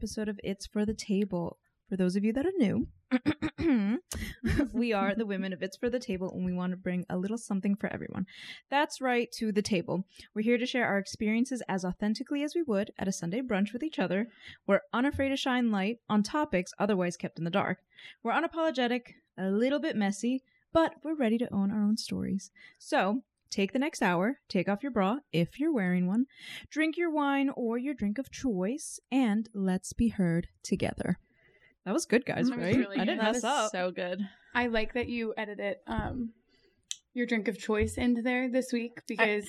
episode of It's for the Table. For those of you that are new, we are the women of It's for the Table, and we want to bring a little something for everyone. That's right, to the table. We're here to share our experiences as authentically as we would at a Sunday brunch with each other. We're unafraid to shine light on topics otherwise kept in the dark. We're unapologetic, a little bit messy, but we're ready to own our own stories. So, Take the next hour, take off your bra if you're wearing one, drink your wine or your drink of choice, and let's be heard together. That was good, guys, That was right? really I good. didn't That mess is up. So good. I like that you edited um your drink of choice into there this week because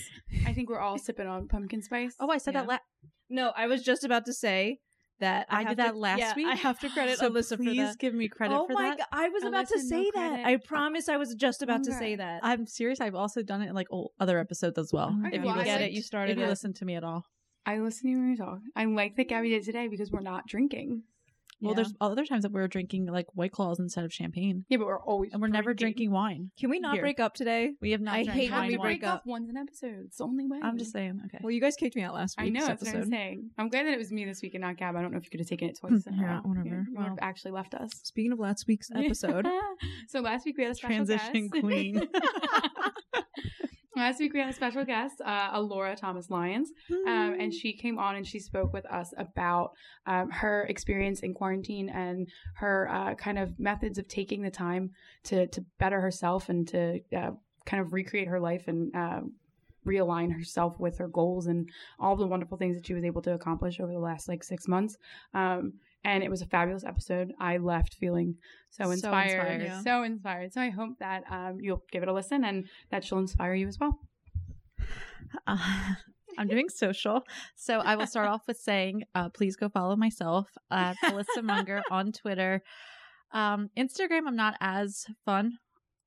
I, think we're all sipping on pumpkin spice. Oh, I said Yeah. that last. no, I was just about to say that I have did that to- last yeah, week. I have to credit so Alyssa please for that. give me credit for oh for my that. god, I was about to Alyssa, no say that. credit. I promise I was just about to say that. I'm serious. I've also done it in like other episodes as well. Oh, Okay, if you well, I listen, get it, you started if you listen to me at all. I listen to you when you talk. I like that Gabby did today because we're not drinking. Well, Yeah. there's other times that we're drinking like White Claws instead of champagne, Yeah, but we're always and we're never drinking wine. Can we not Here. break up today? We have not. I drank hate when we break break up. up once an episode. It's the only way. I'm just saying. Okay. Well, you guys kicked me out last week. I week's know that's episode. what I'm saying. I'm glad that it was me this week and not Gab. I don't know if you could have taken it twice. in a Yeah, whatever. You Well. actually left us. Speaking of last week's episode, so last week we had a special Transition guest. queen. last week we had a special guest, uh, Alora Thomas Lyons, um, and she came on and she spoke with us about um, her experience in quarantine and her uh, kind of methods of taking the time to to better herself and to uh, kind of recreate her life and. Uh, realign herself with her goals and all the wonderful things that she was able to accomplish over the last like six months um, and it was a fabulous episode i left feeling so So inspired inspired. Yeah. so inspired so i hope that um, you'll give it a listen and that she'll inspire you as well Uh, I'm doing social. So I will start off with saying, uh, please go follow myself at Alyssa Munger on Twitter. Um, Instagram, I'm not as fun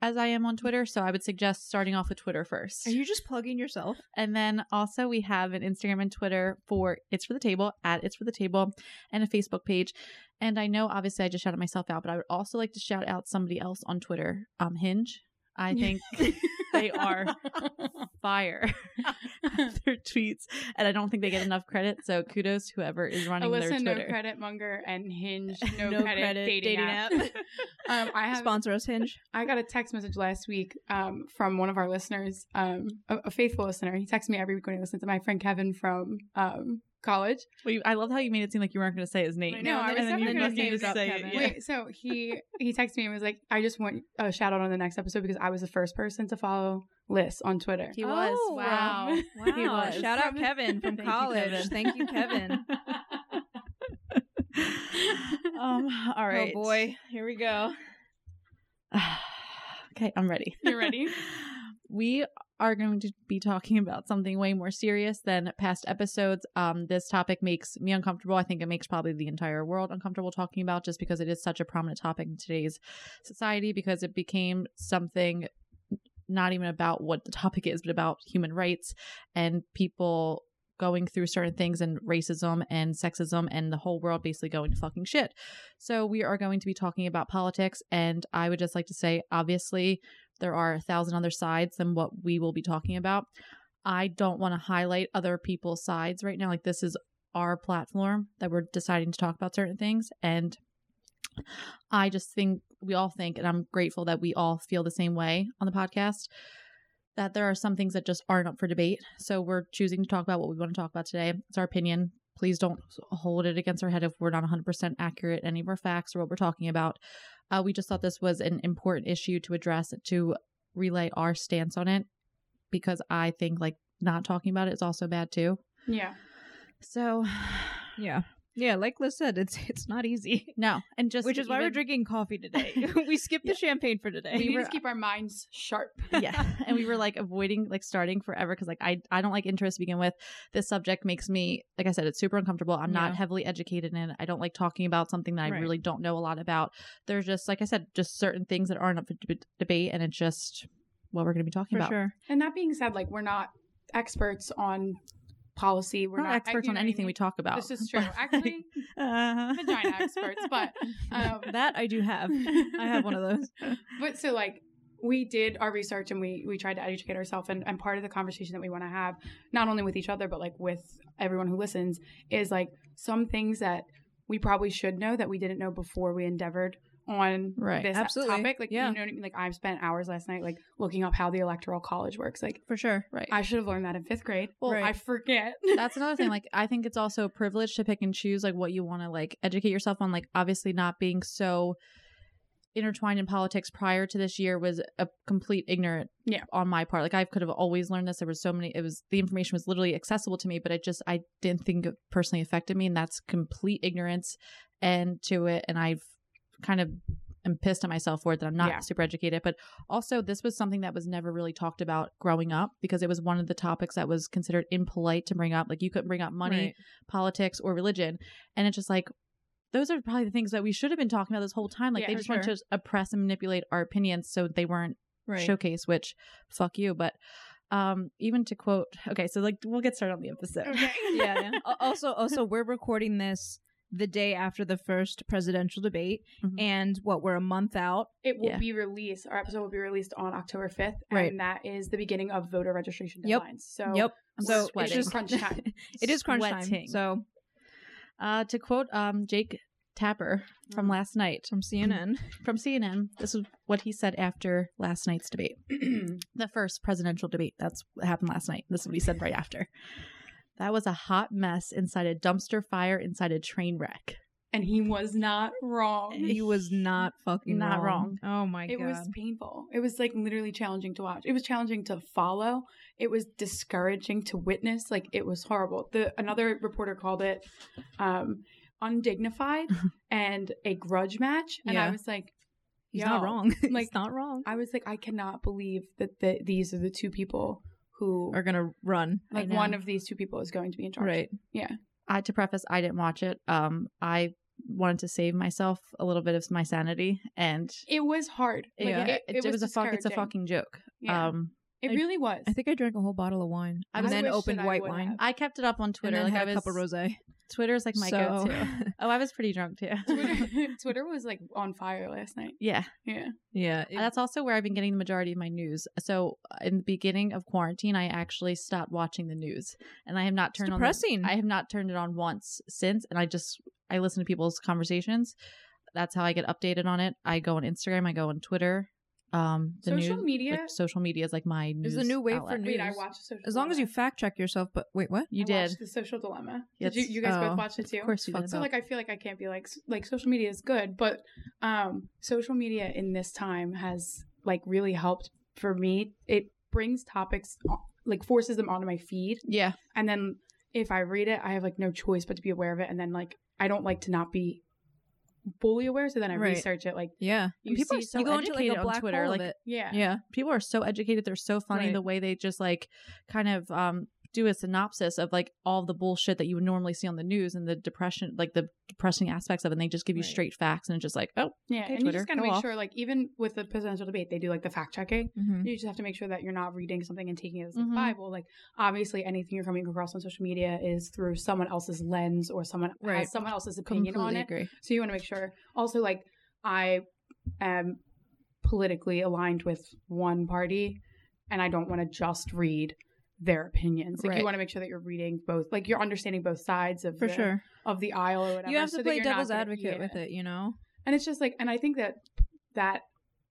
as I am on Twitter. So I would suggest starting off with Twitter first. are you just plugging yourself? And then also we have an Instagram and Twitter for It's for the Table at It's for the Table and a Facebook page. And I know obviously I just shouted myself out, but I would also like to shout out somebody else on Twitter, um, Hinge. I think they are fire their tweets, and I don't think they get enough credit. So kudos whoever is running their Alyssa, no Twitter. credit monger, and Hinge, no, No credit, credit dating, dating app. app. um, I have Sponsor us, Hinge. I got a text message last week um, from one of our listeners, um, a, a faithful listener. He texts me every week when he listens to my friend Kevin from college. Wait, I love how you made it seem like you weren't going to say his name. I know, I was and never gonna say just about say Kevin. it. Yeah. Wait, so he he texted me and was like, "I just want a shout out on the next episode because I was the first person to follow Liz on Twitter." He was. Oh, wow. Wow. He was. Shout out Kevin from Thank you, college. Kevin. Thank you, Kevin. um, all right. Oh boy, here we go. okay, I'm ready. You're ready? we are going to be talking about something way more serious than past episodes. Um, this topic makes me uncomfortable. I think it makes probably the entire world uncomfortable talking about just because it is such a prominent topic in today's society because it became something not even about what the topic is, but about human rights and people going through certain things and racism and sexism and the whole world basically going to fucking shit. So we are going to be talking about politics and I would just like to say obviously there are a thousand other sides than what we will be talking about. I don't want to highlight other people's sides right now. Like this is our platform that we're deciding to talk about certain things and I just think we all think and I'm grateful that we all feel the same way on the podcast that there are some things that just aren't up for debate. So we're choosing to talk about what we want to talk about today. It's our opinion. Please don't hold it against our head if we're not 100% accurate any of our facts or what we're talking about. Uh, we just thought this was an important issue to address to relay our stance on it because I think like not talking about it is also bad too. Yeah. So Yeah. Yeah, like Liz said, it's it's not easy. no, and just Which is why we're drinking coffee today. we skipped the champagne for today. We need were- to keep our minds sharp. yeah and we were like avoiding like starting forever because like i i don't like intro to begin with this subject makes me like i said it's super uncomfortable i'm not heavily educated in it i don't like talking about something that i Right. really don't know a lot about there's just like i said just certain things that aren't up for deb- debate and it's just what we're going to be talking for about sure. And that being said, like we're not experts on policy. We're not, not experts you on what I anything mean? we talk about This is true. Actually, uh, vagina experts, but um, That I do have. I have one of those. but so like we did our research and we we tried to educate ourselves and, and part of the conversation that we want to have not only with each other but like with everyone who listens is like some things that we probably should know that we didn't know before we endeavored on Right. this Absolutely. topic like Yeah. you know what I mean like I've spent hours last night like looking up how the electoral college works like For sure. Right. I should have learned that in fifth grade Well, Right. I forget That's another thing. Like, I think it's also a privilege to pick and choose like what you want to like educate yourself on. Like, obviously, not being so intertwined in politics prior to this year was a complete ignorant Yeah. on my part like i could have always learned this there was so many it was the information was literally accessible to me but i just i didn't think it personally affected me and that's complete ignorance and to it and i've kind of am pissed at myself for it that i'm not Yeah. super educated but also this was something that was never really talked about growing up because it was one of the topics that was considered impolite to bring up like you couldn't bring up money Right. politics or religion and it's just like those are probably the things that we should have been talking about this whole time like Yeah, they for just want sure. to oppress and manipulate our opinions so they weren't Right. showcase which fuck you but um even to quote okay so like we'll get started on the episode okay yeah, yeah. Also, also, we're recording this the day after the first presidential debate, Mhm. and what we're a month out. It will Yeah. be released. Our episode will be released on October fifth, Right. and that is the beginning of voter registration Yep. deadlines. So yep. I'm so sweating. it's just crunch time. it is crunch Sweating. time. So uh to quote um jake tapper from Mm. last night from CNN, from cnn this is what he said after last night's debate the first presidential debate that's what happened last night this is what he said right after that was a hot mess inside a dumpster fire inside a train wreck and he was not wrong. he was not fucking Not wrong. Oh my it god. It was painful. It was like literally challenging to watch. It was challenging to follow. It was discouraging to witness. Like it was horrible. The another reporter called it um, undignified and a grudge match, and I was like, He's Yo, not wrong. like- He's not wrong. I was like, I cannot believe that the, these are the two people who Are gonna run. Like one of these two people is going to be in charge. Right. Yeah. I to preface, I didn't watch it. Um, I wanted to save myself a little bit of my sanity, and It was hard. Like, yeah, it, it, was, a fuck. It's a fucking joke. Yeah. Um, It I- really was. I think I drank a whole bottle of wine I and then opened white wine. have. I kept it up on Twitter. and then like had I a was, cup of rosé. Twitter's like my So- go-to. Oh, I was pretty drunk too. Twitter, Twitter was like on fire last night. yeah, Yeah. yeah. it- that's also where I've been getting the majority of my news. So in the beginning of quarantine, I actually stopped watching the news, and I have not turned on. depressing. I have not turned it on once since, and I just I listen to people's conversations. That's how I get updated on it. I go on Instagram. I go on Twitter. Um, the Social news, media? like, social media is like my news. It's the new way outlet. for Wait, I watch the social. as long as you fact check yourself. But wait, what? You I did. the social dilemma. Yes. Did you, you guys Oh. both watch it too? Of course, you did. So like I feel like I can't be like like social media is good, but um social media in this time has like really helped for me. It brings topics like forces them onto my feed yeah, and then if I read it, I have like no choice but to be aware of it and then like I don't like to not be fully aware so then I Right. research it like Yeah. you people are so you go into like educated a on black Twitter, hole like- yeah. Yeah. people are so educated. They're so funny Right. the way they just like kind of um do a synopsis of like all the bullshit that you would normally see on the news and the depression, like the depressing aspects of it. And they just give you Right. straight facts and it's just like, oh, Yeah, Okay, and Twitter, you just gotta make off. sure like even with the presidential debate they do like the fact checking. Mm-hmm. You just have to make sure that you're not reading something and taking it as like Mhm. Bible. Like obviously anything you're coming across on social media is through someone else's lens or someone Right. has someone else's opinion on it. agree. So you want to make sure. Also, like I am politically aligned with one party, and I don't want to just read their opinions. Like Right. you want to make sure that you're reading both, like you're understanding both sides of For the, sure. of the aisle or whatever. You have to that play devil's advocate with it, you know? And it's just like, and I think that that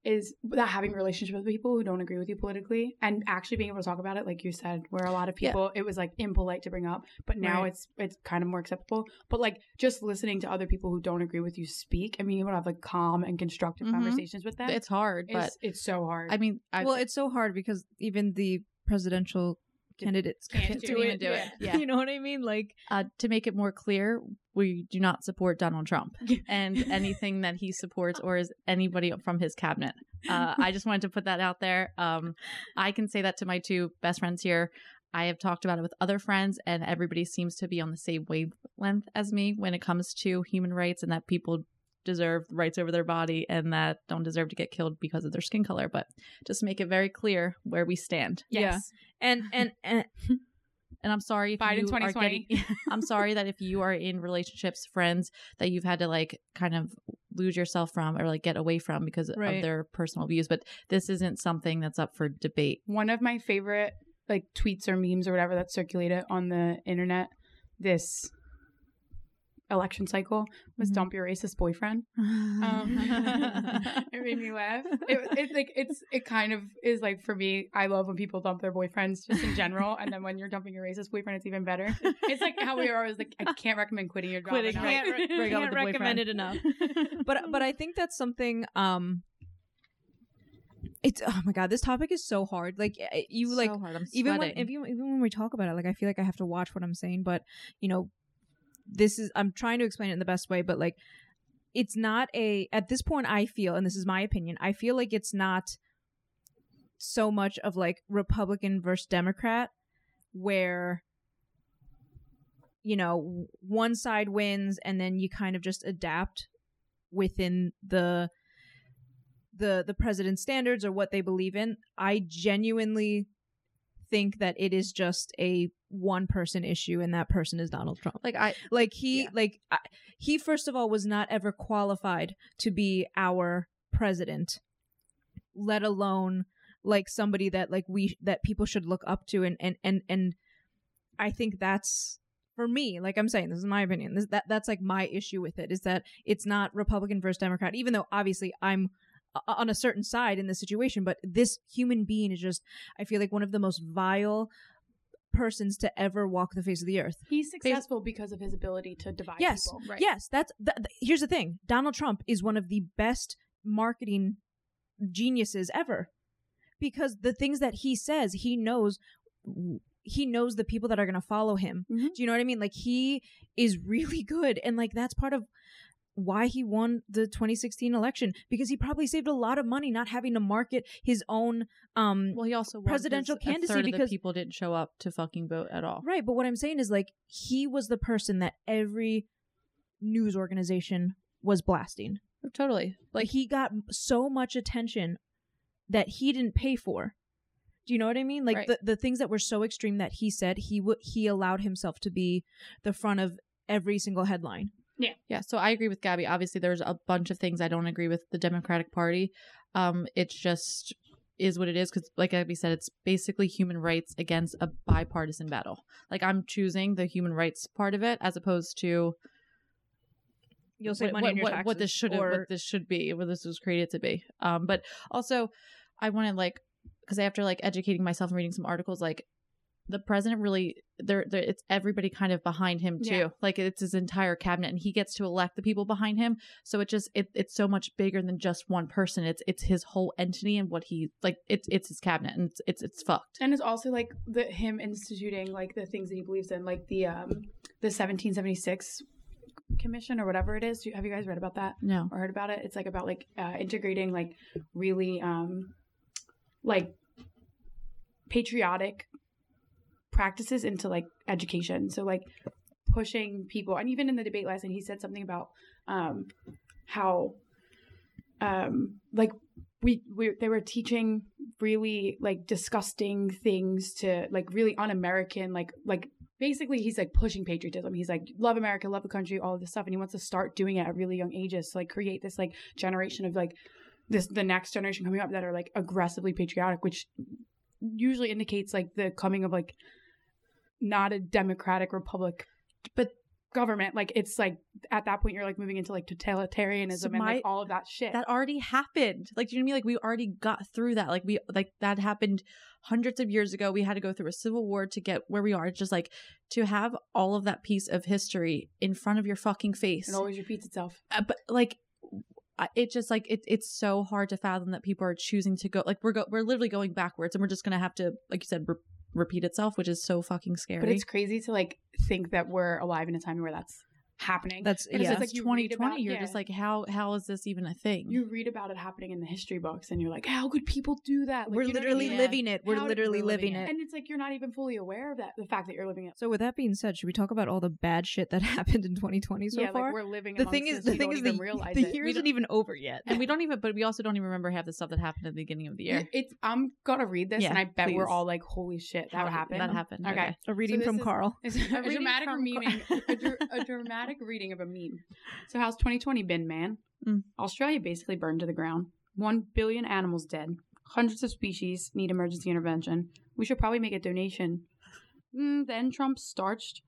is that having a relationship with people who don't agree with you politically and actually being able to talk about it, like you said, where a lot of Yeah. people it was like impolite to bring up, but now Right. it's it's kind of more acceptable. But like just listening to other people who don't agree with you speak and being able to have like calm and constructive Mhm. conversations with them, it's hard. But it's, it's so hard. I mean, I, well, it's so hard because even the presidential candidates can't do it, do it. Yeah. You know what I mean? Like, uh, to make it more clear, we do not support Donald Trump and anything that he supports or is anybody from his cabinet. Uh, I just wanted to put that out there. Um, I can say that to my two best friends here. I have talked about it with other friends, and everybody seems to be on the same wavelength as me when it comes to human rights and that people deserve rights over their body and that don't deserve to get killed because of their skin color. But just make it very clear where we stand. yes. and, and, and, And I'm sorry if Biden you are 2020. getting. I'm sorry that if you are in relationships, friends, that you've had to like kind of lose yourself from or like get away from because Right. of their personal views. But this isn't something that's up for debate. One of my favorite like tweets or memes or whatever that circulated on the internet this election cycle was Mhm. dump your racist boyfriend. Um, it made me laugh. It, it like it's it kind of is like for me. I love when people dump their boyfriends just in general, and then when you're dumping your racist boyfriend, it's even better. It's like how we are always like, I can't recommend quitting your job. Quitting, enough. Can't, re- Break can't recommend boyfriend. it enough. but but I think that's something. Um, it's oh my god, this topic is so hard. Like eh, you like so hard. I'm even when sweating. even, even when we talk about it like i feel like i have to watch what i'm saying but you know this is i'm trying to explain it in the best way but like it's not a at this point i feel and this is my opinion i feel like it's not so much of like republican versus democrat where you know one side wins and then you kind of just adapt within the the the president's standards or what they believe in. I genuinely think that it is just a one person issue and that person is donald trump like I like he Yeah. like I, he first of all was not ever qualified to be our president let alone like somebody that like we that people should look up to and and and, and i think that's for me like i'm saying this is my opinion this, that that's like my issue with it is that it's not republican versus democrat even though obviously i'm on a certain side in this situation but this human being is just i feel like one of the most vile persons to ever walk the face of the earth He's successful because of his ability to divide Yes. people. Right. Yes, that's th- th- here's the thing. Donald Trump is one of the best marketing geniuses ever. Because the things that he says, he knows he knows the people that are going to follow him. Mhm. Do you know what I mean? Like he is really good and like that's part of why he won the 2016 election because he probably saved a lot of money not having to market his own um well, he also presidential candidacy third of the because- people didn't show up to fucking vote at all. Right, but what I'm saying is like he was the person that every news organization was blasting. Totally. Like he got so much attention that he didn't pay for. Do you know what I mean? Like Right. the the things that were so extreme that he said he would he allowed himself to be the front of every single headline. Yeah, Yeah. so I agree with Gabby. Obviously, there's a bunch of things I don't agree with the Democratic Party. Um, it's just is what it is because, like Gabby said, it's basically human rights against a bipartisan battle. Like I'm choosing the human rights part of it as opposed to You'll save what, money what, what, what this should or, what this should be, what this was created to be. Um, but also, I want to like because after like educating myself and reading some articles, like the president really there there it's everybody kind of behind him too Yeah. like it's his entire cabinet and he gets to elect the people behind him so it just it, it's so much bigger than just one person it's it's his whole entity and what he like it's it's his cabinet and it's it's, it's fucked And it's also like the him instituting like the things that he believes in, like the um the 1776 commission or whatever it is. Have you guys read about that no or heard about it? It's like about like uh, integrating like really um like patriotic practices into like education. So like pushing people, and even in the debate last night, he said something about um how um like we we they were teaching really like disgusting things to like really un-American like like basically he's like pushing patriotism. He's like love America, love the country, all this stuff, and he wants to start doing it at really young ages to like create this like generation of like this the next generation coming up that are like aggressively patriotic, which usually indicates like the coming of like not a democratic republic, but government. Like it's like at that point you're like moving into like totalitarianism So and my- like all of that shit. that already happened like do you know what i mean like we already got through that like we like that happened hundreds of years ago we had to go through a civil war to get where we are it's just like to have all of that piece of history in front of your fucking face it always repeats itself. uh, but like it just like it, it's so hard to fathom that people are choosing to go like we're go- we're literally going backwards and we're just gonna have to like you said re- repeat itself which is so fucking scary But it's crazy to like think that we're alive in a time where that's happening. That's yeah. it's like read 2020 you're yeah. just like how how is this even a thing you read about it happening in the history books and you're like, how could people do that? Like, We're you know I literally mean? Living it. We're How literally we're living living it. it. And it's like you're not even fully aware of that, the fact that you're living it. So with that being said, should we talk about all the bad shit that happened in 2020 so yeah, far? like we're living. the thing is, the thing is, the, the year isn't even over yet. and we don't even but we also don't even remember half the stuff that happened at the beginning of the year It's. I'm gonna read this, and I bet we're all like, "Holy shit, that happened!" that happened Okay. A reading from is- Carl. A dramatic meaning. a dramatic dramatic reading of a meme. So, how's 2020 been, man? Mm. Australia basically burned to the ground. One billion animals dead. Hundreds of species need emergency intervention. We should probably make a donation. Mm, then Trump starched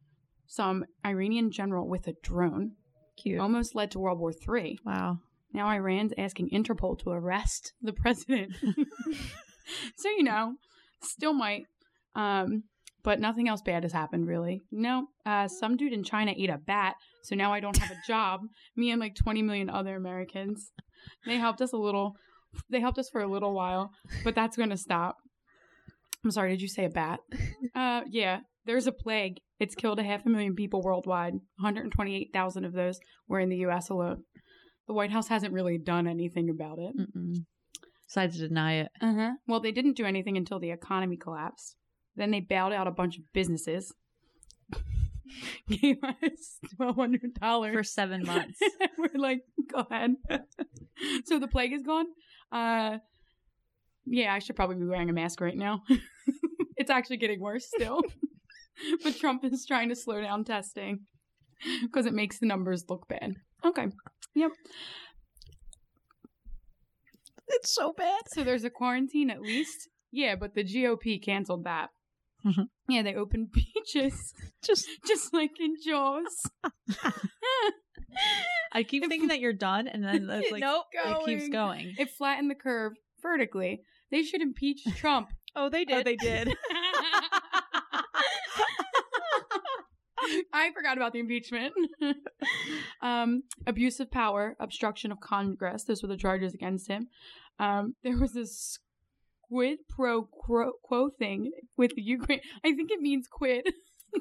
some Iranian general with a drone. Cute. Almost led to World War III. Wow. Now Iran's asking Interpol to arrest the president. so you know, still might. Um, but nothing else bad has happened really. No, uh, some dude in China ate a bat, so now I don't have a job. Me and like 20 million other Americans. They helped us a little. They helped us for a little while, but that's going to stop. I'm sorry, did you say a bat? Uh, yeah, there's a plague. It's killed a half a million people worldwide. 128,000 of those were in the U.S. alone. The White House hasn't really done anything about it. Mm-mm. Decided to deny it. Uh huh. Well, they didn't do anything until the economy collapsed. Then they bailed out a bunch of businesses. Gave us twelve hundred dollars For seven months. We're like, go ahead. so the plague is gone. Uh, yeah, I should probably be wearing a mask right now. it's actually getting worse still. but Trump is trying to slow down testing because it makes the numbers look bad. Okay. Yep. It's so bad. So there's a quarantine at least. Yeah, but the GOP canceled that. Mhm. Yeah, they open beaches Just just like in Jaws. I keep thinking that you're done, and then it's like nope. it keeps going. It flattened the curve vertically. They should impeach Trump. Oh, they did. Oh, they did. I forgot about the impeachment. um, abuse of power, obstruction of Congress. Those were the charges against him. Um, there was this quid pro quo, thing with the Ukraine. I think it means quid.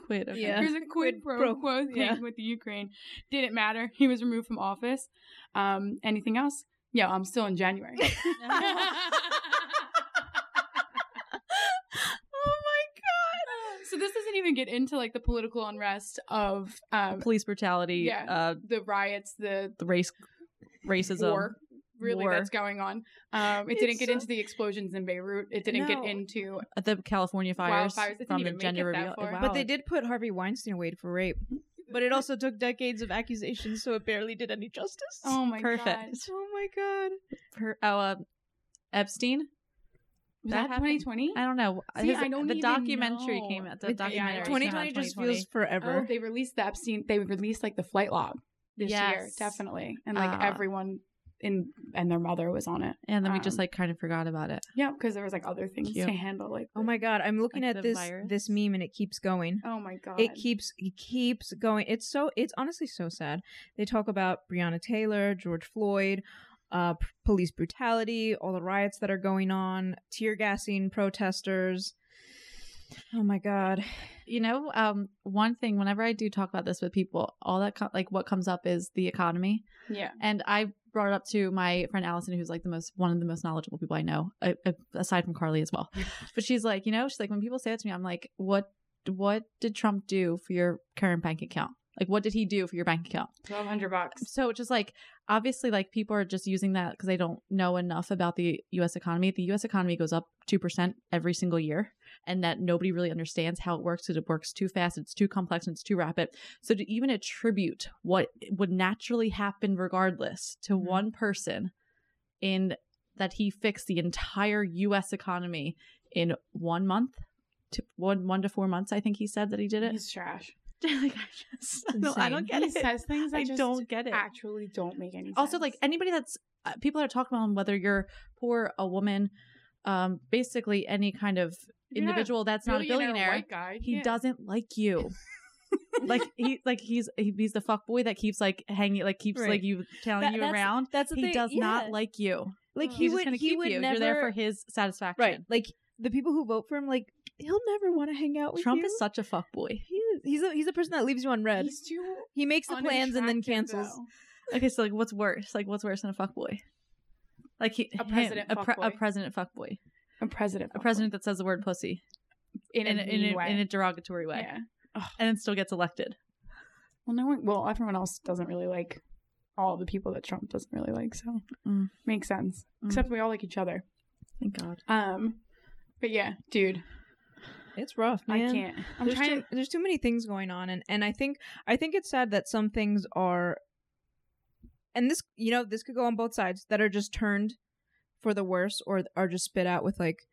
Quit. Okay. Yeah. There's a quid, Quid pro, pro- quo thing yeah. with the Ukraine. Didn't matter. He was removed from office. Um, anything else? Yeah, I'm still in January. oh my god. so this doesn't even get into like the political unrest of um, Police brutality. Yeah. Uh, the riots, the the race, racism. war really War. that's going on. Um, it didn't get so- into the explosions in Beirut. It didn't get into uh, The California fires, Wildfires, it didn't from even the make gender it that reveal. far. Wow. But they did put Harvey Weinstein away for rape. But it also took decades of accusations, so it barely did any justice. oh my Perfect. god. Oh my god. Per, oh, uh, Epstein. Was That that, 2020? I don't know. See, His- I don't the even documentary know. came out. The It- documentary. yeah, came out 2020 just 2020. feels forever. Oh, they released the Epstein. They released like the flight log this year, definitely, and like Uh, everyone in and their mother was on it. and then we just um, like kind of forgot about it. Yeah, because there was like other things Cute. to handle. Like, oh my god, I'm looking Like at this virus? this meme and it keeps going. oh my god, It keeps it keeps going. It's so it's honestly so sad. They talk about Breonna Taylor, George Floyd, uh, p- police brutality, all the riots that are going on, tear gassing protesters. Oh my god. You know, um, one thing whenever I do talk about this with people, all that co- like what comes up is the economy. yeah. And I brought it up to my friend Allison, who's like the most one of the most knowledgeable people I know, a- a- aside from Carly as well. but she's like, you know, she's like, when people say it to me, I'm like, what what did Trump do for your current bank account? Like, what did he do for your bank account? Twelve hundred bucks. So it's just like obviously like people are just using that because they don't know enough about the US economy. The US economy goes up 2% every single year and that nobody really understands how it works because it works too fast, it's too complex, and it's too rapid. So to even attribute what would naturally happen regardless to Mhm. one person in that he fixed the entire US economy in one month to one one to 4 months I think he said that he did it. He's trash. like, I, just, I, don't, I don't get he it. says things that I just don't get it actually don't make any sense. also like anybody that's uh, people are talking about him, whether you're poor a woman um basically any kind of If you're not a individual that's not a billionaire guy. he yeah. doesn't like you like he like he's he, he's the fuck boy that keeps like hanging like keeps Right. like you telling That- you that's- around That's the he thing. does not like you like Oh. he would he keep would you never you're there for his satisfaction right. Like the people who vote for him, like he'll never want to hang out with trump you. is such a fuck boy He is. He's a, he's a person that leaves you on red. He's too he makes the plans and then cancels. though. okay so like what's worse like what's worse than a fuck boy like he A him, president a, pre- a fuckboy. president fuck boy A president. a president that says the word pussy in, in, a, a, in, a, way. in a derogatory way Yeah. and then still gets elected Well, no one. Well, everyone else doesn't really like all the people that Trump doesn't really like, so Mm. makes sense. Mm. Except we all like each other. thank god Um, but yeah, dude, It's rough, man. I can't. I'm there's trying too, there's too many things going on and and I think I think it's sad that some things are and this you know this could go on both sides that are just turned for the worse or are just spit out with like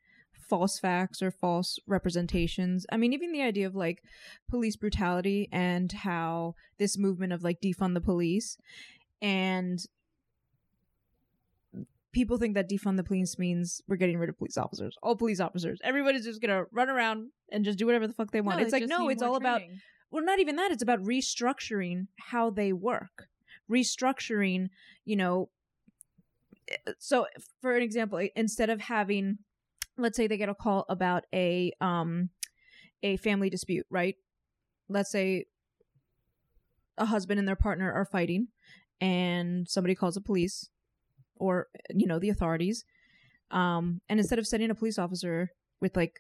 false facts or false representations. I mean even the idea of like police brutality and how this movement of like defund the police and people think that defund the police means we're getting rid of police officers. All police officers. Everybody's just gonna run around and just do whatever the fuck they want. it's like no, it's all about well, not even that. It's about restructuring how they work, restructuring. You know, eh, so for an example, instead of having, let's say they get a call about a um a family dispute, right? Let's say a husband and their partner are fighting, and somebody calls the police or you know the authorities um and instead of sending a police officer with like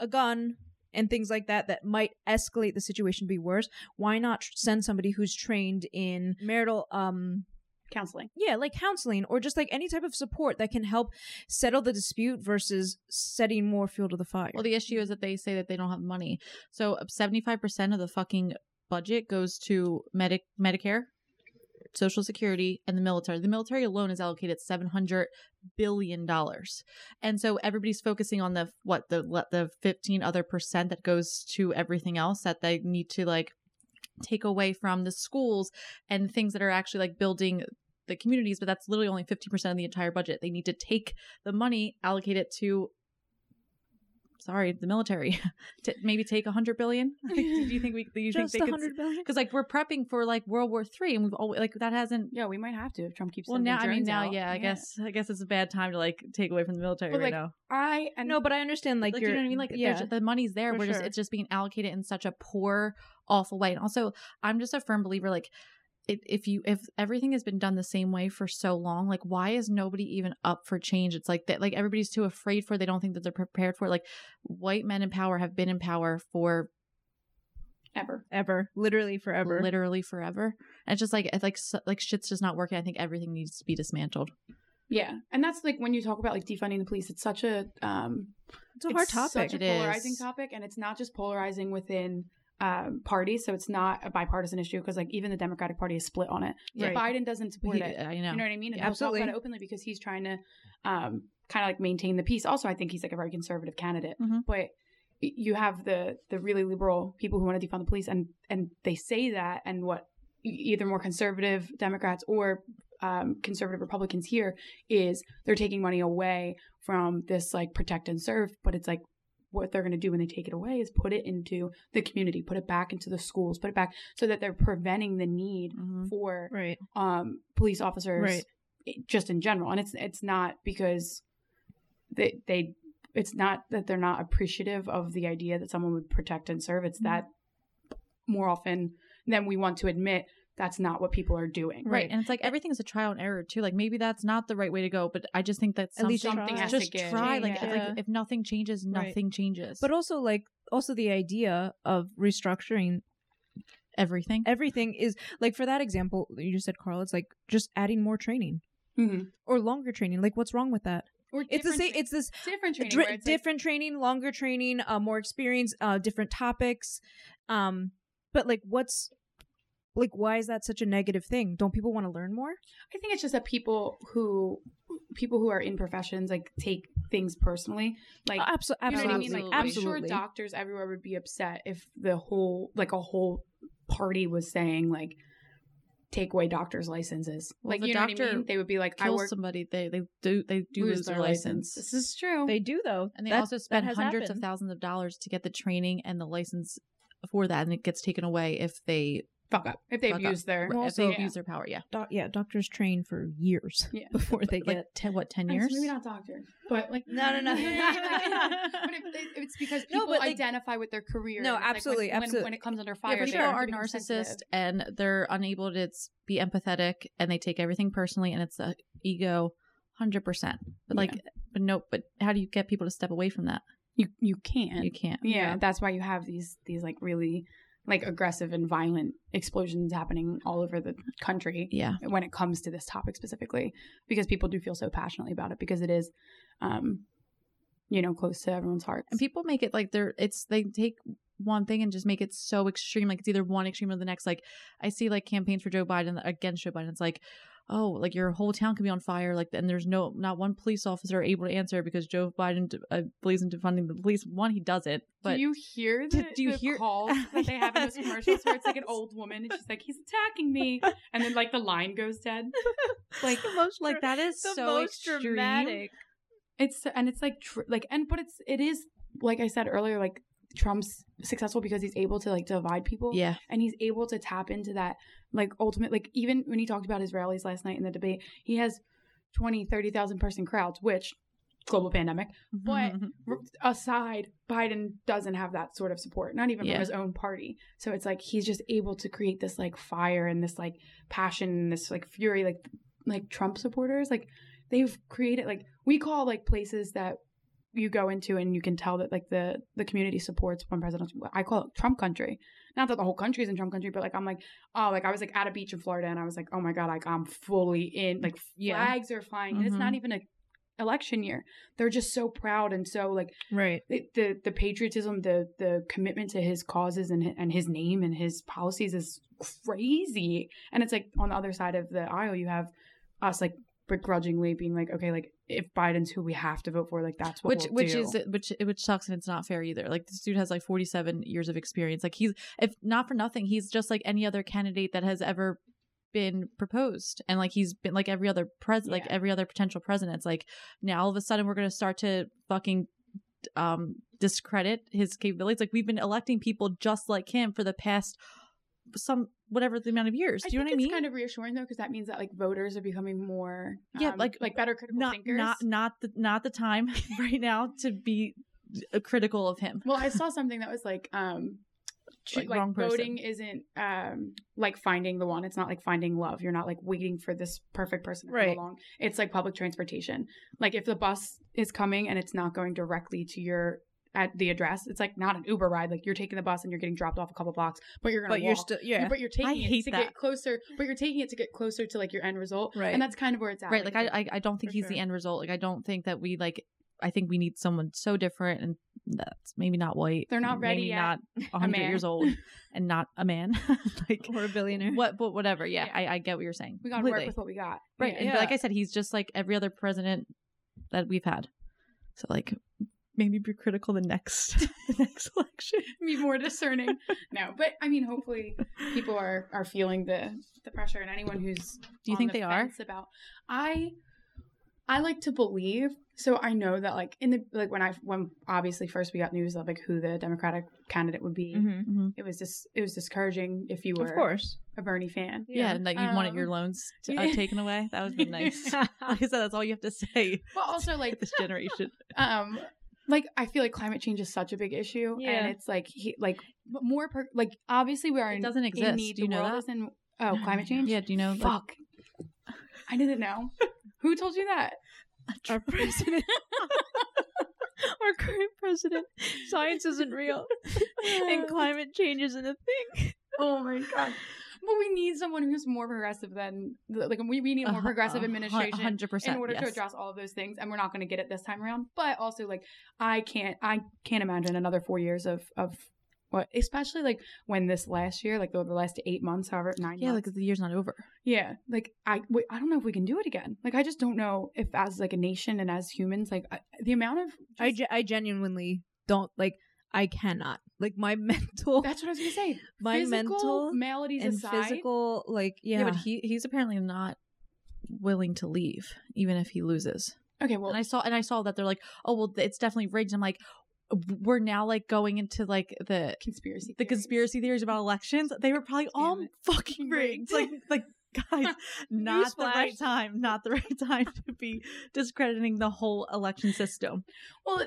a gun and things like that that might escalate the situation to be worse why not tr- send somebody who's trained in marital um counseling. yeah like counseling or just like any type of support that can help settle the dispute versus setting more fuel to the fire Well, the issue is that they say that they don't have money. So seventy five percent of the fucking budget goes to medic Medicare, Social Security, and the military. The military alone is allocated seven hundred billion dollars, and so everybody's focusing on the what the the fifteen other percent that goes to everything else that they need to like take away from the schools and things that are actually like building the communities but that's literally only 50% of the entire budget they need to take the money allocate it to sorry the military to maybe take a hundred billion do you think we do you just think a they could hundred billion because like we're prepping for like world war three and we've always like that hasn't Yeah, we might have to if Trump keeps. well now i mean now out. yeah i guess i guess it's a bad time to like take away from the military But, right like, now I and no but i understand like, like, you're you know what I mean? Like, yeah there's the money's there. for We're just it's just being allocated in such a poor, awful way. And also, I'm just a firm believer. Like, it, if you if everything has been done the same way for so long, like, why is nobody even up for change? It's like that. Like everybody's too afraid for. it. They don't think that they're prepared for. it. Like, white men in power have been in power for ever. ever literally forever literally forever. And it's just like it's like so, like shit's just not working. I think everything needs to be dismantled. Yeah, and that's like when you talk about like defunding the police. It's such a um, it's a hard it's topic Such a It polarizing is. topic, and it's not just polarizing within um, parties. So it's not a bipartisan issue because like even the Democratic Party is split on it. Right. Biden doesn't support He- it. I know. You know what I mean? And Yeah, absolutely. talk about it openly because he's trying to um, kind of like maintain the peace. Also, I think he's like a very conservative candidate. Mhm. But you have the the really liberal people who want to defund the police, and and they say that, and what either more conservative Democrats or um, conservative Republicans here is they're taking money away from this like protect and serve, but it's like what they're going to do when they take it away is put it into the community, put it back into the schools, put it back so that they're preventing the need Mhm. for right um, police officers Right. just in general and it's it's not because they they it's not that they're not appreciative of the idea that someone would protect and serve it's that more often than we want to admit that's not what people are doing Right. And it's like everything's a trial and error too. Like maybe that's not the right way to go, but I just think that At least something, something has to just give. try. Like, Yeah. like if nothing changes, Right. nothing changes. but also like also the idea of restructuring everything. everything is like for that example you just said carl it's like just adding more training Mhm. or longer training like what's wrong with that or it's the same tra- it's this different training dri- where it's like- different training longer training uh more experience uh different topics um but like what's like why is that such a negative thing don't people want to learn more I think it's just that people who people who are in professions like take things personally like uh, Abso- You know absolutely what I mean? Like, absolutely I'm sure doctors everywhere would be upset if the whole, like, a whole party was saying, like, take away doctors' licenses. Well, like, if you know what I doctor mean? They would be like, I Kill work. somebody, they they do they do lose, their license. This is true. they do though and they That- also spend hundreds happened. of thousands of dollars to get the training and the license for that, and it gets taken away if they fuck up if they Fuck up. abuse their. Well, if they also- abuse their power. Yeah, Doc- yeah doctors train for years Yeah. before they like get ten, what ten years? Maybe not doctor, but like No, no, no. but it, it- it's because No, people but, like- identify with their career. No, and it's like when- absolutely, when, absolutely. When it comes under fire, but they people have are to narcissists and they're unable to be empathetic and they take everything personally and it's the ego, hundred percent. But like, but no, but how do you get people to step away from that? You you can't. You can't. yeah, Yeah. that's why you have these these like really like aggressive and violent explosions happening all over the country Yeah. when it comes to this topic specifically because people do feel so passionately about it because it is um you know, close to everyone's heart And people make it like they're it's they take one thing and just make it so extreme. Like it's either one extreme or the next. Like I see like campaigns for Joe Biden against Joe Biden. It's like, oh, like your whole town can be on fire. Like and there's no not one police officer able to answer because Joe Biden uh, believes in defunding the police. One, he doesn't. But do you hear the, do you the hear- calls that they have in those Yes. commercials where it's like an old woman and she's like, he's attacking me, and then like the line goes dead. Like most like that is the so most extreme. dramatic. it's and it's like tr- like and but it's it is like I said earlier, like Trump's successful because he's able to like divide people. Yeah. and he's able to tap into that like ultimate like even when he talked about his rallies last night in the debate he has 20 30,000 person crowds which global pandemic mm-hmm, But- mm-hmm. r- aside biden doesn't have that sort of support not even Yeah. from his own party so it's like he's just able to create this like fire and this like passion and this like fury like like trump supporters like they've created like we call like places that you go into and you can tell that like the the community supports one president i call it trump country not that the whole country is in trump country but like i'm like oh like i was like at a beach in florida and i was like oh my god like i'm fully in like Yeah. flags are flying and it's not Mhm. even a election year they're just so proud and so like Right. the the, the patriotism the the commitment to his causes and and his name and his policies is crazy and it's like on the other side of the aisle you have us like begrudgingly being like okay like if biden's who we have to vote for like that's what which we'll which do. is which which sucks and it's not fair either. Like this dude has like 47 years of experience. Like he's if not for nothing, he's just like any other candidate that has ever been proposed and like he's been like every other pres like every other potential president. It's like now all of a sudden we're going to start to fucking um discredit his capabilities. Like we've been electing people just like him for the past some whatever the amount of years. Do you know what I mean? It's kind of reassuring though, because that means that like voters are becoming more, Yeah, um, like, like better critical not thinkers. not not the not the time right now to be critical of him. well, I saw something that was like, um, Like, like, person. voting isn't um like finding the one. It's not like finding love. You're not like waiting for this perfect person to Right. come along. It's like public transportation. Like if the bus is coming and it's not going directly to your at the address, it's like not an Uber ride. Like you're taking the bus and you're getting dropped off a couple blocks, but you're gonna But you're still yeah. But you're taking it to that. get closer. But you're taking it to get closer to like your end result, Right. And that's kind of where it's at. right like I, I i don't think he's the end result like i don't think that we like i think we need someone so different and that's maybe not white They're not ready maybe yet. not 100 man. years old and not a man like or a billionaire. what but whatever yeah, Yeah. I, I get what you're saying we got to work with what we got. right Yeah. and Yeah. like i said he's just like every other president that we've had so like maybe be critical the next the next election be more discerning. no, but I mean, hopefully, people are are feeling the the pressure, and anyone who's Do you think the they are? About I, I like to believe. So I know that like in the like when I when obviously first we got news of like who the Democratic candidate would be. Mhm. Mhm. It was just it was discouraging if you were Of course. a Bernie fan. yeah, and that you wanted your Um, loans to, uh, taken away that would be nice like i said that's all you have to say But also like this generation um like i feel like climate change is such a big issue Yeah. and it's like he, like more per, like obviously we are it doesn't in exist. need. Do you the know that? in oh climate change yeah do you know fuck i didn't know who told you that Our president. Our current president. Science isn't real. and climate change isn't a thing. oh my god but we need someone who's more progressive than like we, we need a more uh-huh, progressive uh-huh. administration 100%, in order to address all of those things and we're not going to get it this time around. But also like i can't i can't imagine another four years of of what especially like when this last year like the, the last eight months however nine yeah months like the year's not over. Yeah like i wait, i don't know if we can do it again. Like i just don't know if as like a nation and as humans like I, the amount of I, ge- I genuinely don't like I cannot. Like my mental that's what i was gonna say my Physical mental maladies and aside physical like yeah. yeah. but he he's apparently not willing to leave even if he loses okay well and i saw and i saw that they're like oh well it's definitely rigged i'm like we're now like going into like the conspiracy the theories. conspiracy theories about elections they were probably all it. fucking rigged like like guys not the right time not the right time to be discrediting the whole election system well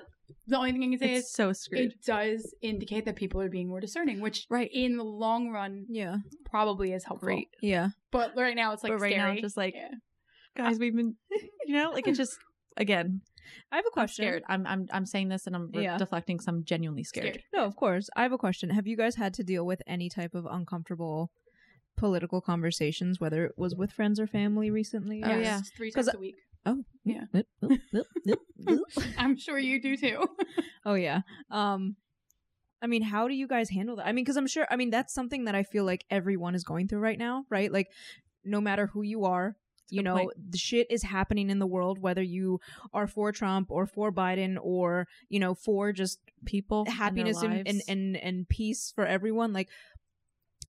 the only thing i can say it's is so screwed it does indicate that people are being more discerning which right in the long run yeah. probably is helpful. Yeah. but right now it's like But right now, scary. just like- Yeah. guys we've been you know like it's just again I have a I'm question. scared i'm i'm, I'm saying this and i'm re- Yeah. deflecting so i'm genuinely scared, Scared. No, of course. I have a question. Have you guys had to deal with any type of uncomfortable political conversations, whether it was with friends or family recently? Oh, Yes, yeah. three 'Cause times a week Oh Yeah. I'm sure you do too. Oh yeah. Um I mean, how do you guys handle that? I mean, cuz I'm sure I mean, that's something that I feel like everyone is going through right now, right? Like no matter who you are, you know, point. the shit is happening in the world whether you are for Trump or for Biden or, you know, for just People, happiness and, and and and peace for everyone like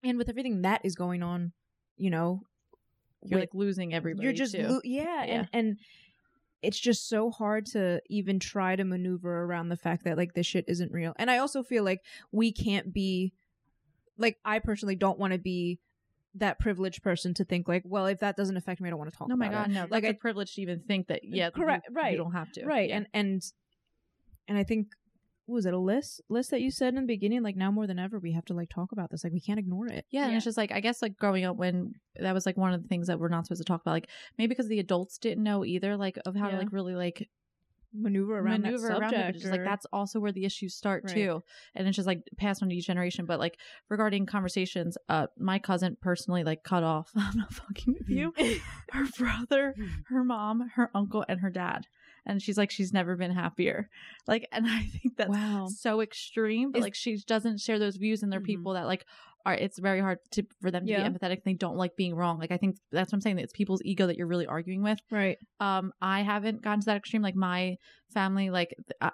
and with everything that is going on, you know, you're with- like losing everybody. you're just lo- yeah, Yeah. and and it's just so hard to even try to maneuver around the fact that like this shit isn't real and i also feel like we can't be like i personally don't want to be that privileged person to think like well if that doesn't affect me i don't want to talk Oh my god, it no! Like, Like privileged to even think that. Uh, yeah, Correct, you- right. You don't have to. right Yeah. and and and i think what was it a list list that you said in the beginning like now more than ever we have to like talk about this like we can't ignore it Yeah, and it's just like I guess like growing up when that was like one of the things that we're not supposed to talk about. Like maybe because the adults didn't know either, like of how to like really like maneuver around maneuver that around subject it. But it's just like that's also where the issues start Right. too, and it's just like passed on to each generation. But like regarding conversations, uh, my cousin personally like cut off. I'm not fucking with you. her brother, her mom, her uncle, and her dad. And she's like, she's never been happier. Like, and I think that's wow so extreme, but like she doesn't share those views, and they're Mhm. people that like are. It's very hard to for them to Yeah. be empathetic. They don't like being wrong. Like I think that's what I'm saying. That it's people's ego that you're really arguing with. right Um, I haven't gotten to that extreme. Like my family, like uh,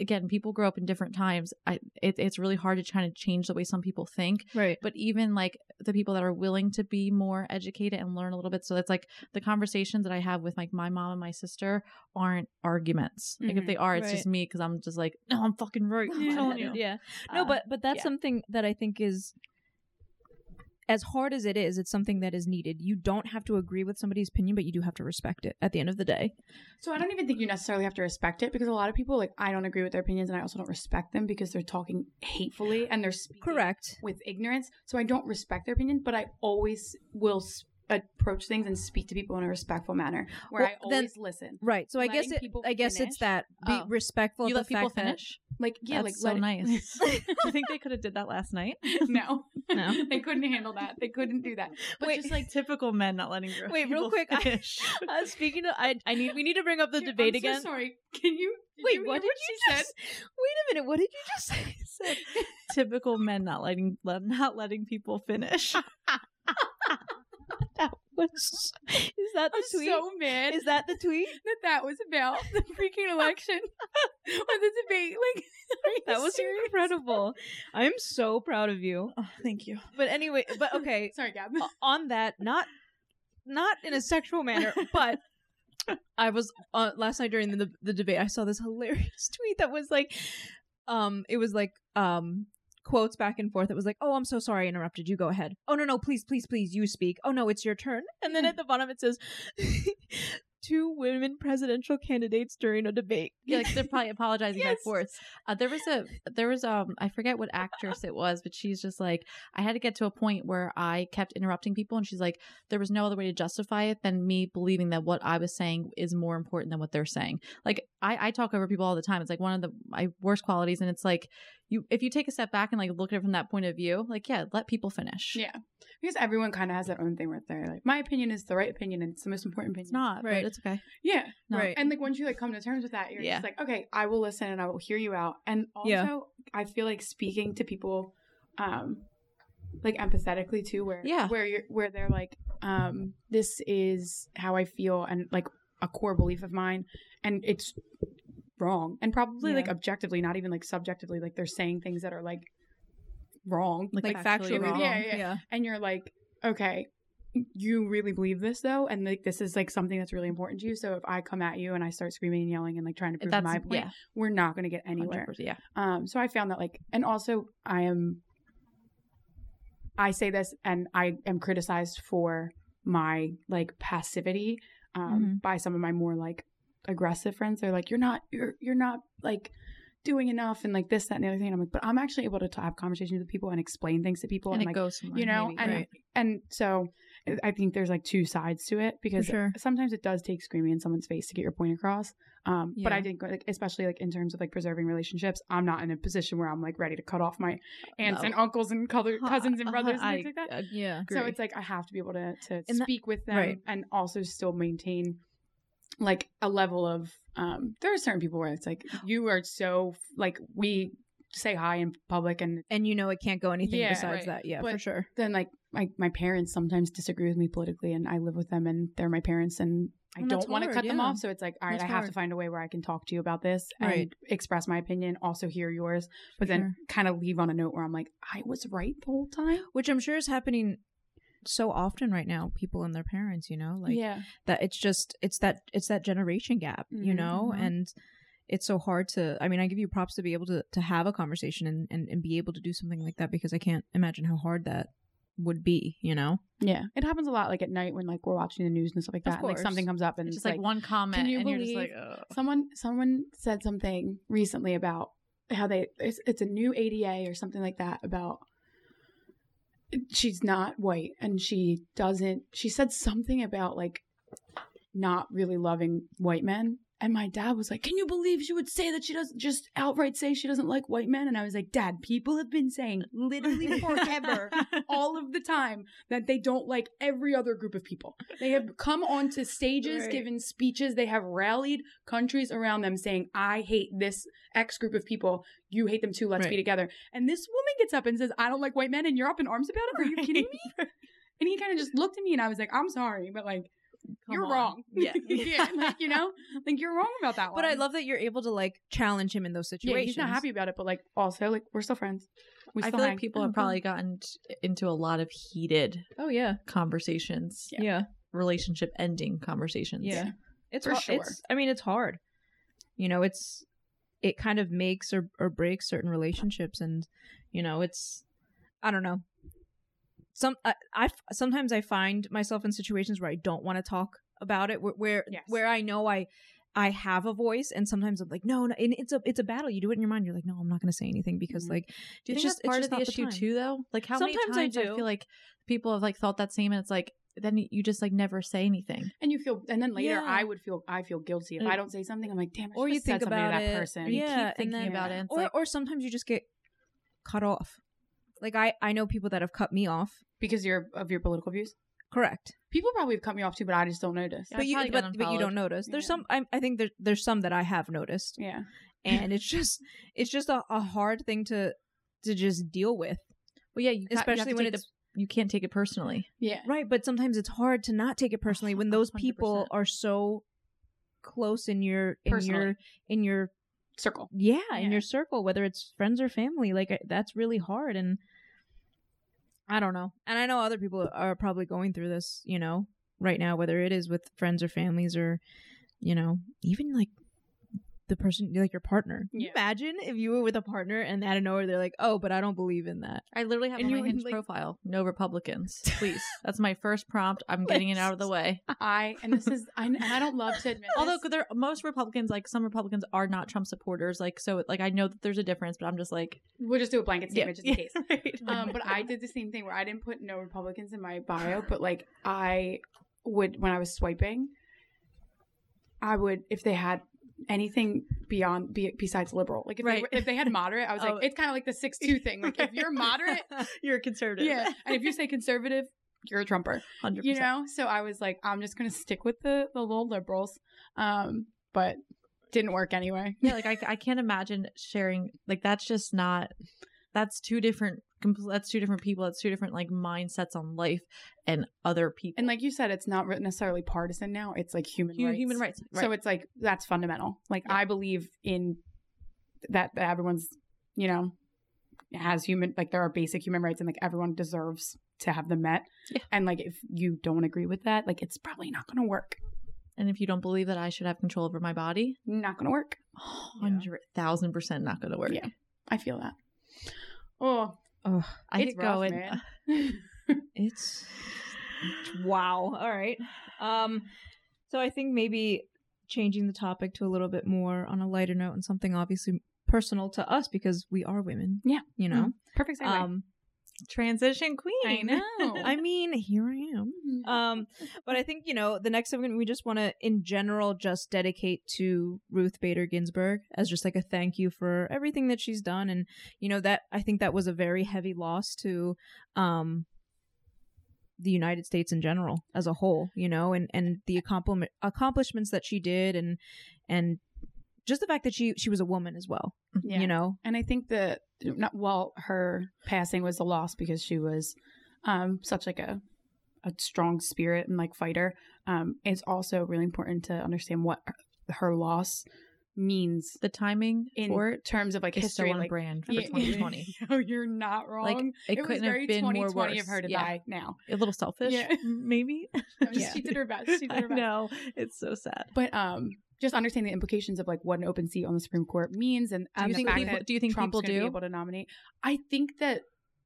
again, people grow up in different times. I it, it's really hard to try to change the way some people think. right But even like the people that are willing to be more educated and learn a little bit, so that's like the conversations that I have with like my mom and my sister aren't arguments. Like if Mhm. they are, it's Right. just me because I'm just like, no, I'm fucking right. I'm telling you. yeah no Uh, but but that's yeah. something that i think is as hard as it is it's something that is needed. You don't have to agree with somebody's opinion but you do have to respect it at the end of the day. So I don't even think you necessarily have to respect it because a lot of people like I don't agree with their opinions and I also don't respect them because they're talking hatefully and they're speaking correct. with ignorance. So I don't respect their opinion, but I always will approach things and speak to people in a respectful manner where Well, I then- always listen. right so i guess it people i guess finish. it's that be Oh. respectful You let the people fact that- finish. Like yeah, That's like so nice. Do you think they could have did that last night? no, No. they couldn't handle that. They couldn't do that. But Wait. just like typical men not letting grow. Wait, real quick, I- Finish. uh, speaking of i i need we need to bring up the Dude, debate I'm so again sorry. Can you wait you what did you just wait a minute what did you just say said typical men not letting let, not letting people finish. That was is that the I'm tweet so mad is that the tweet that that was about the freaking election or the debate. Like that was serious? incredible i'm so proud of you Oh, thank you. but anyway but okay Sorry, Gab. on that not not in a sexual manner but i was uh, last night during the, the debate i saw this hilarious tweet that was like um it was like um quotes back and forth it was like oh i'm so sorry i interrupted you go ahead oh no no please please please you speak oh no it's your turn and then at the bottom it says two women presidential candidates during a debate Yeah, like they're probably apologizing back Yes. and forth. Uh, there was a there was um I forget what actress it was, but she's just like I had to get to a point where I kept interrupting people, and she's like there was no other way to justify it than me believing that what I was saying is more important than what they're saying. Like I I talk over people all the time. It's like one of the my worst qualities, and it's like you if you take a step back and like look at it from that point of view, like yeah, let people finish. Yeah. Because everyone kind of has their own thing right they're like, my opinion is the right opinion and it's the most important opinion. It's not, Right. but it's okay. Yeah. No. Right. And like once you like come to terms with that, you're Yeah. just like, okay, I will listen and I will hear you out. And also, Yeah. I feel like speaking to people, um, like empathetically too, where Yeah. where you're where they're like, um, this is how I feel and like a core belief of mine, and it's wrong. And probably like objectively, not even like subjectively, like they're saying things that are like wrong, Like, like, factually factually wrong. wrong Yeah, yeah, yeah. And you're like, okay, you really believe this though, and like this is like something that's really important to you. So if I come at you and I start screaming and yelling and like trying to prove That's my point, yeah, we're not going to get anywhere. Yeah, Um, so I found that like, and also I am, I say this and I am criticized for my like passivity um, by some of my more like aggressive friends. They're like, you're not, you're, you're not like doing enough and like this, that, and the other thing. And I'm like, but I'm actually able to have conversations with people and explain things to people and and, it like, goes somewhere. you know, maybe, and right. and so I think there's like two sides to it because sure. sometimes it does take screaming in someone's face to get your point across. Um, but I think like especially like in terms of like preserving relationships, I'm not in a position where I'm like ready to cut off my aunts No. and uncles and color, cousins and Uh, brothers and things like that. yeah So agree. it's like I have to be able to to And that- speak with them right. and also still maintain like a level of um there are certain people where it's like you are so like we say hi in public and And you know it can't go anything Yeah, besides right. that. Yeah, for sure. then like my my parents sometimes disagree with me politically and I live with them and they're my parents and I And don't want to cut them off so it's like all right That's I have hard. to find a way where I can talk to you about this and Right. express my opinion also hear yours but then kind of leave on a note where I'm like I was right the whole time Which I'm sure is happening so often right now, people and their parents, you know? Like yeah that it's just it's that it's that generation gap, you Mhm, know? mhm. And it's so hard to I mean, I give you props to be able to to have a conversation and, and, and be able to do something like that because I can't imagine how hard that would be, you know? yeah it happens a lot like at night when like we're watching the news and stuff like that and, like something comes up and It's just like, one comment, you and you're just believe like. Someone someone said something recently about how they it's, it's a new ADA or something like that about she's not white and she doesn't she said something about like not really loving white men and my dad was like can you believe she would say that she doesn't just outright say she doesn't like white men and i was like dad people have been saying literally forever all of the time that they don't like every other group of people. They have come onto stages, Right. given speeches, they have rallied countries around them saying, I hate this X group of people. You hate them too. Let's be together. And this woman gets up and says, I don't like white men, and you're up in arms about it? Are you kidding me? And he kind of just looked at me and I was like, I'm sorry, but like, Come you're on. wrong. Yeah. yeah. Like, you know, like you're wrong about that one. But I love that you're able to like challenge him in those situations. yeah, situations. he's not happy about it, but like also, like, we're still friends. We I feel hang. like people have probably gotten t- into a lot of heated Oh yeah. conversations, Yeah. Yeah. relationship ending conversations. Yeah. It's For har- sure. It's I mean it's hard. You know, it's it kind of makes or or breaks certain relationships and you know, it's I don't know. Some I, I f- sometimes I find myself in situations where I don't want to talk about it where where, Yes. where I know I I have a voice and sometimes I'm like no no and it's a it's a battle you do it in your mind you're like no I'm not going to say anything because Mhm. like Do you It's think just- that's part it's of the just not the issue time. too, though? Like how Sometimes I many times I, do. feel like people have like thought that same, and it's like then you just like never say anything. And you feel, and then later, Yeah. I would feel, I feel guilty if I don't say something. I'm like, damn, I or should've you said think something to about that it person. Or you Yeah, keep and thinking then- about it. Or like, or sometimes you just get cut off like I I know people that have cut me off because you're of your political views. correct People probably have cut me off too, but I just don't notice. Yeah, but you but, but you don't notice. There's Yeah. some I, I think there, there's some that I have noticed, Yeah, and it's just it's just a, a hard thing to to just deal with, well, yeah, you got- you especially when it's the- you can't take it personally. yeah. right. But sometimes it's hard to not take it personally when those 100%. people are so close in your in Personally. your in your Circle. yeah, Yeah. in your circle, whether it's friends or family. Like that's really hard, and I don't know. And I know other people are probably going through this, you know, right now, whether it is with friends or families or, you know, even like the person, like your partner. Can you Imagine if you were with a partner and out of nowhere they're like, "Oh, but I don't believe in that." I literally have And on you my Hinge like- profile, no Republicans, please. That's my first prompt. I'm getting it out of the way. I and this is I and I don't love to admit. Although there most Republicans, like some Republicans, are not Trump supporters. Like so, like I know that there's a difference, but I'm just like, we'll just do a blanket statement just in case. right. Um, but I did the same thing where I didn't put no Republicans in my bio, but like I would when I was swiping, I would if they had anything beyond be, besides liberal, like if Right. they were, if they had moderate, I was Oh. like it's kind of like the six two thing. Like if you're moderate, you're a conservative. yeah, and if you say conservative, you're a Trumper. hundred You know, so I was like, I'm just gonna stick with the the little liberals, um, but didn't work anyway. Yeah, like I, I can't imagine sharing. Like that's just not. That's two different. Compl- That's two different people. That's two different like mindsets on life and other people. And like you said, it's not necessarily partisan now. It's like human Hu- rights. human rights. Right. So it's like that's fundamental. Like Yeah. I believe in that, that everyone's, you know, has human like there are basic human rights and like everyone deserves to have them met. Yeah. And like if you don't agree with that, like it's probably not going to work. and if you don't believe that I should have control over my body, Not going to work. hundred thousand percent not going to work. Yeah. I feel that. Oh, Oh, I it's could go rough, in. man. it's wow. All right. Um, so I think maybe changing the topic to a little bit more on a lighter note and something obviously personal to us because we are women. Yeah. You know. Perfect segue. Um, Transition queen. I know. I mean, here I am. Um, but I think you know the next segment we just want to, in general, just dedicate to Ruth Bader Ginsburg as just like a thank you for everything that she's done, and you know that I think that was a very heavy loss to, um, the United States in general as a whole, you know, and and the accompli- accomplishments that she did and and just the fact that she she was a woman as well, Yeah. you know. And I think that not well, her passing was a loss because she was um, such like a a strong spirit and like fighter. Um, it's also really important to understand what her, her loss means The timing in for it terms of like is history. so on like, brand for yeah, 2020. no, you're not wrong. Like it, it, couldn't very have been more 2020 worse. of her to yeah. die now. A little selfish, Yeah. maybe. I mean, She did her best. She did I her best. know it's so sad. But um, just understand the implications of like what an open seat on the Supreme Court means, and Do you think people? Do you think Trump's people gonna be able to nominate. I think that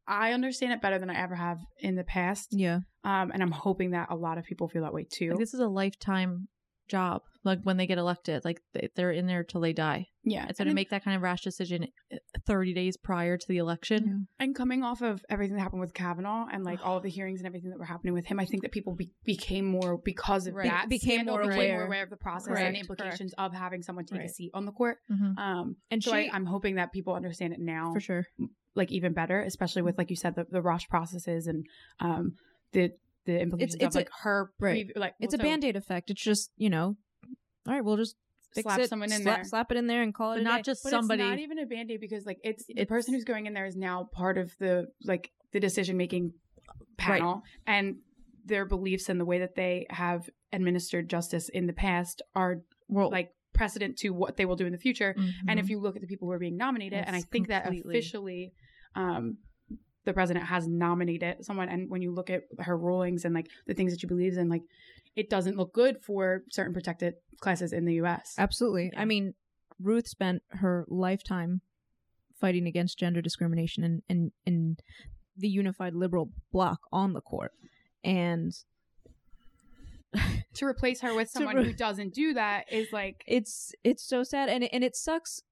I understand it better than I ever have in the past, Yeah. um, and I'm hoping that a lot of people feel that way too. Like, this is a lifetime job. Like when they get elected, like they- they're in there till they die. Yeah, And so and, to make that kind of rash decision uh, 30 days prior to the election, and coming off of everything that happened with Kavanaugh and like all of the hearings and everything that were happening with him, I think that people be- became more because of Right. that Be- became scandal, more became aware. more aware of the process Correct, and the implications of having someone take a seat on the court. Mhm. Um, And so she, I, I'm hoping that people understand it now for sure. like even better, especially with like you said the, the rush processes and um the the implications it's of like her right. previ- like It's a so band aid effect. It's just, you know, all right, we'll just fix slap it, someone in slap, there. slap it in there and call it not day. just But somebody. it's not even a band aid because like it's the person who's going in there is now part of the like the decision making panel and their beliefs and the way that they have administered justice in the past are well, like precedent to what they will do in the future. And mhm. if you look at the people who are being nominated, and I Yes, think that officially, um, the president has nominated someone, and when you look at her rulings and like the things that she believes in, like it doesn't look good for certain protected classes in the U.S. Absolutely. Yeah. I mean, Ruth spent her lifetime fighting against gender discrimination and in, in the unified liberal bloc on the court. And To replace her with someone re- who doesn't do that is like it's it's so sad and it, and it sucks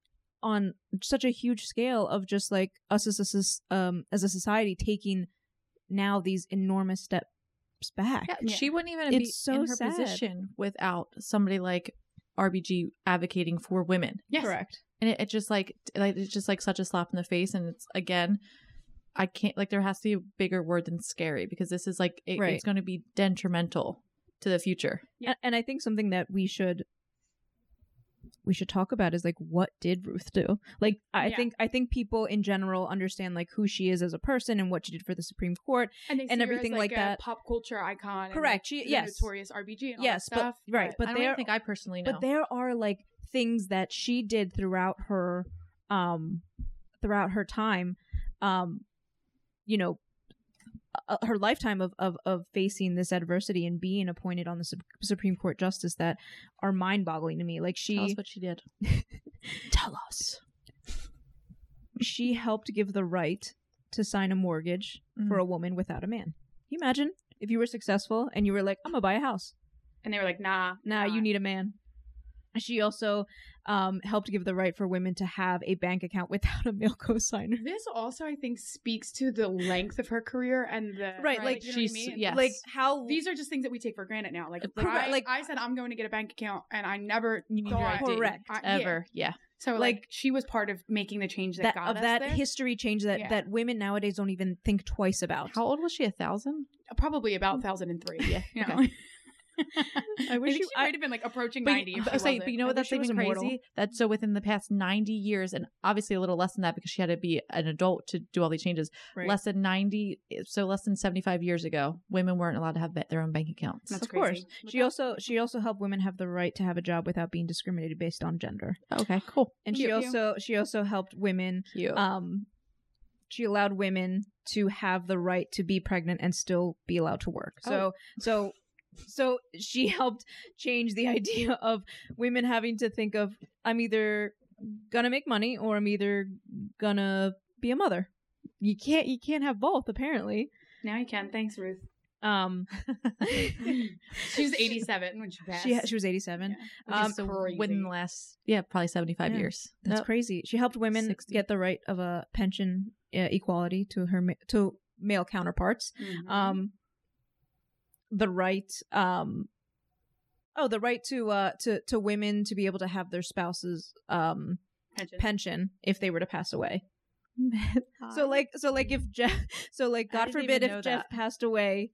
on such a huge scale of just like us as a soc- um as a society taking now these enormous steps back. Yeah, Yeah. she wouldn't even It's be so in her sad. position without somebody like RBG advocating for women. yes, Correct. And it, it just like like it's just like such a slap in the face. And it's again, I can't like there has to be a bigger word than scary because this is like it, Right. it's going to be detrimental to the future. Yeah. And, and I think something that we should we should talk about is like what did Ruth do? Like I Yeah. think I think people in general understand like who she is as a person and what she did for the Supreme Court. and, they and see her everything as, like a that. Pop culture icon. and, Correct. like, She- the yes. notorious RBG. And all Yes, that stuff, but right, but I don't there even think I personally know. but there are like things that she did throughout her um throughout her time um you know uh, her lifetime of, of of facing this adversity and being appointed on the Sup- Supreme Court justice that are mind-boggling to me like Tell us she what she did. tell us she helped give the right to sign a mortgage for Mhm. a woman without a man Can you imagine if you were successful and you were like i'm gonna buy a house and they were like, "Nah, nah, you need a man. She also um, helped give the right for women to have a bank account without a male co-signer. This also, I think, speaks to the length of her career and the Right, like, you know what I she's- mean? yes. Like how These are just things that we take for granted now. Like, Correct, I, like- I said, I'm going to get a bank account, and I never You need your thought Correct. I- yeah. Ever. Yeah. So, like, Like- she was part of making the change that, that got of us that there. history change that Yeah. that women nowadays don't even think twice about. How old was she? A thousand? Probably about 1003. Yeah, You know? okay. I wish think you- she might have been like approaching But, 90. But, she say, but you know what? That's even crazy. That's so within the past 90 years, and obviously a little less than that because she had to be an adult to do all these changes. Right. Less than 90, so less than 75 years ago, women weren't allowed to have ba- their own bank accounts. That's of course. crazy. She also she also helped women have the right to have a job without being discriminated based on gender. Okay, cool. And she also she also helped women Cute. um she allowed women to have the right to be pregnant and still be allowed to work. So so so she helped change the idea of women having to think of I'm either gonna make money or I'm either gonna be a mother. You can't you can't have both apparently. Now you can. Thanks, Ruth. Um She was 87 when she passed. she she was 87. Yeah. Um, so within the last, yeah, probably 75 Yeah. years. That's Yep. crazy. She helped women 60. get the right of a pension uh, equality to her ma- to male counterparts. Mhm. um the right um oh the right to uh to to women to be able to have their spouse's um Pension. pension if they were to pass away so like so like if jeff so like god forbid if jeff that. passed away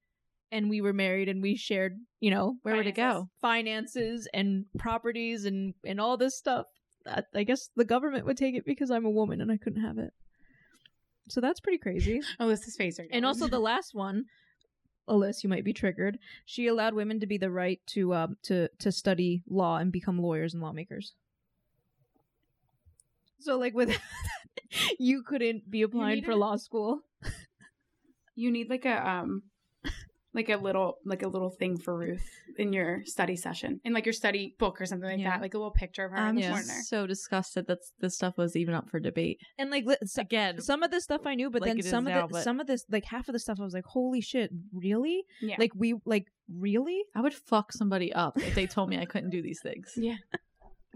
and we were married and we shared, you know, Where would it go? finances and properties and and all this stuff. I, I guess the government would take it because I'm a woman and I couldn't have it. So that's pretty crazy. oh this is now. And also the last one, Alyssa, you might be triggered. She allowed women to be the right to um to to study law and become lawyers and lawmakers. So like with you couldn't be applying for a- law school. you need like a um like a little like a little thing for Ruth in your study session in like your study book or something like Yeah. that like a little picture of her I'm the Yeah. corner so disgusted that this stuff was even up for debate. And like li- so- Again, some of this stuff I knew, but Like then some of now, the but- some of this like half of the stuff I was like, holy shit, really? yeah Like we like really? I would fuck somebody up if they told me I couldn't do these things. yeah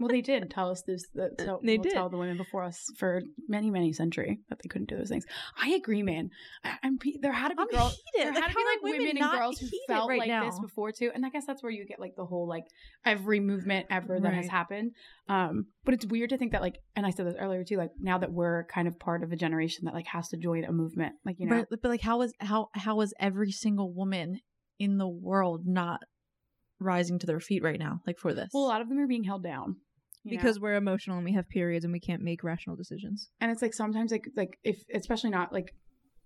well they did tell us this the, tell, They well, did. tell the women before us for many many century that they couldn't do those things i agree man I, I'm there had to be I'm girls heated. there Like, had to be like women women and girls who felt right like now? this before too and i guess that's where you get like the whole like every movement ever that has happened um but it's weird to think that like and i said this earlier too like now that we're kind of part of a generation that like has to join a movement like you know But, but like, how was how how was every single woman in the world not rising to their feet right now, like for this? well a lot of them are being held down you know? Because we're emotional and we have periods and we can't make rational decisions. and it's like sometimes like like if especially not like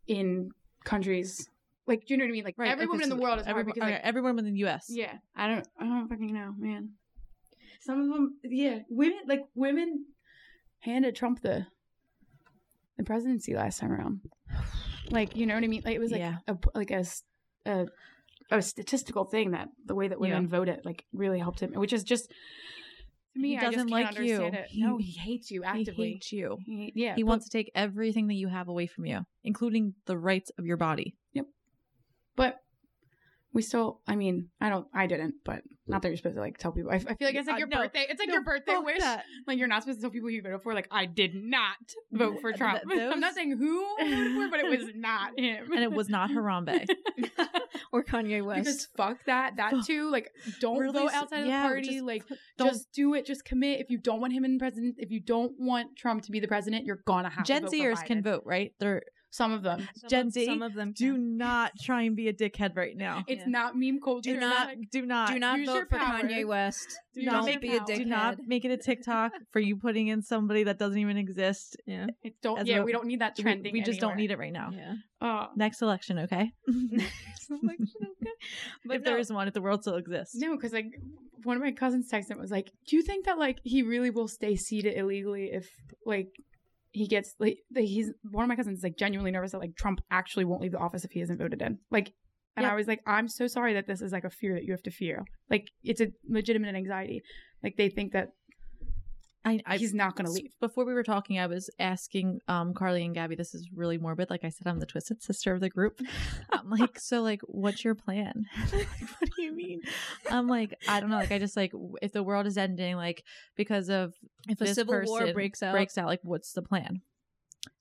in countries like do you know what I mean? Like Right, every woman in the world is every, because okay, like uh, every woman in the U.S. yeah I don't I don't fucking know man. Some of them yeah women like women handed Trump the the presidency last time around. Like you know what I mean? Like it was like Yeah. a like a, a a statistical thing that the way that women voted like really helped him, which is just to me He doesn't like you. it. He- no, he hates you He hates you. He- yeah, He but- wants to take everything that you have away from you, including the rights of your body. Yep. But we still, I mean, I don't, I didn't, but not that you're supposed to like tell people. I, I feel like it's like Uh, your no. birthday. It's like No, your birthday fuck wish. that. Like you're not supposed to tell people you voted for. Like I did not vote for Trump. th- I'm not saying who for, but it was not him. And it was not Harambe. Or Kanye West. because fuck that. That too. Like don't Really vote outside of yeah, the party. just like don't- just do it. Just commit. If you don't want him in president, if you don't want Trump to be the president, you're gonna have Gen to vote for Zers can vote, right? They're Some of them. Some Gen of- Z, Some of them do can. not try and be a dickhead right now. It's Yeah. not meme culture. Do not, like- do not, do not vote for power. Kanye West. do use not make be a dickhead. do not make it a TikTok for you putting in somebody that doesn't even exist. Yeah. It don't. As Yeah, a- we don't need that We- trending. We, just don't need it right now. Yeah. Oh. Next election, okay? Next election, okay. But if there no. is one, if the world still exists. No, because like one of my cousins texted and was like, "Do you think that like he really will stay seated illegally if like he gets like he's one of my cousins is like genuinely nervous that like Trump actually won't leave the office if he isn't voted in." Like, and Yeah. I was like, "I'm so sorry that this is like a fear that you have to fear. Like, it's a legitimate anxiety. Like they think that I, I he's not going to leave." Before we were talking, I was asking um Carly and Gabby. This is really morbid. Like I said, I'm the twisted sister of the group. I'm like, so like, what's your plan? like, what do you mean? I'm like, I don't know. Like, I just like, if the world is ending, like because of If a civil war breaks out, breaks out, like, what's the plan?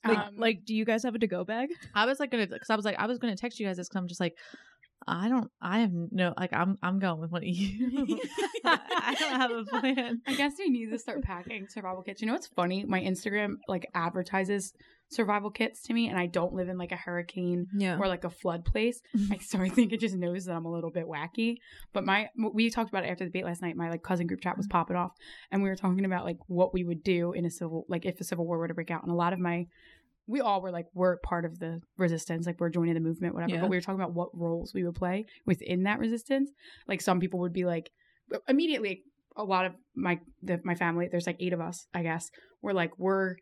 like, Um, like, do you guys have a to-go bag? I was like gonna, because I was like, I was gonna text you guys this because I'm just like, I don't, I have no, like, I'm, I'm going with one of you. I don't have a plan. I guess we need to start packing survival kits. You know what's funny? My Instagram like advertises survival kits to me, and I don't live in like a hurricane Yeah. or like a flood place. Mm-hmm. I so I think it just knows that I'm a little bit wacky. But my we talked about it after the debate last night. My like cousin group chat was mm-hmm. popping off, and we were talking about like what we would do in a civil like if a civil war were to break out. And a lot of my we all were like we're part of the resistance, like we're joining the movement, whatever. Yeah. But we were talking about what roles we would play within that resistance. Like some people would be like uh, immediately. A lot of my the, my family, there's like eight of us, I guess. We're like we're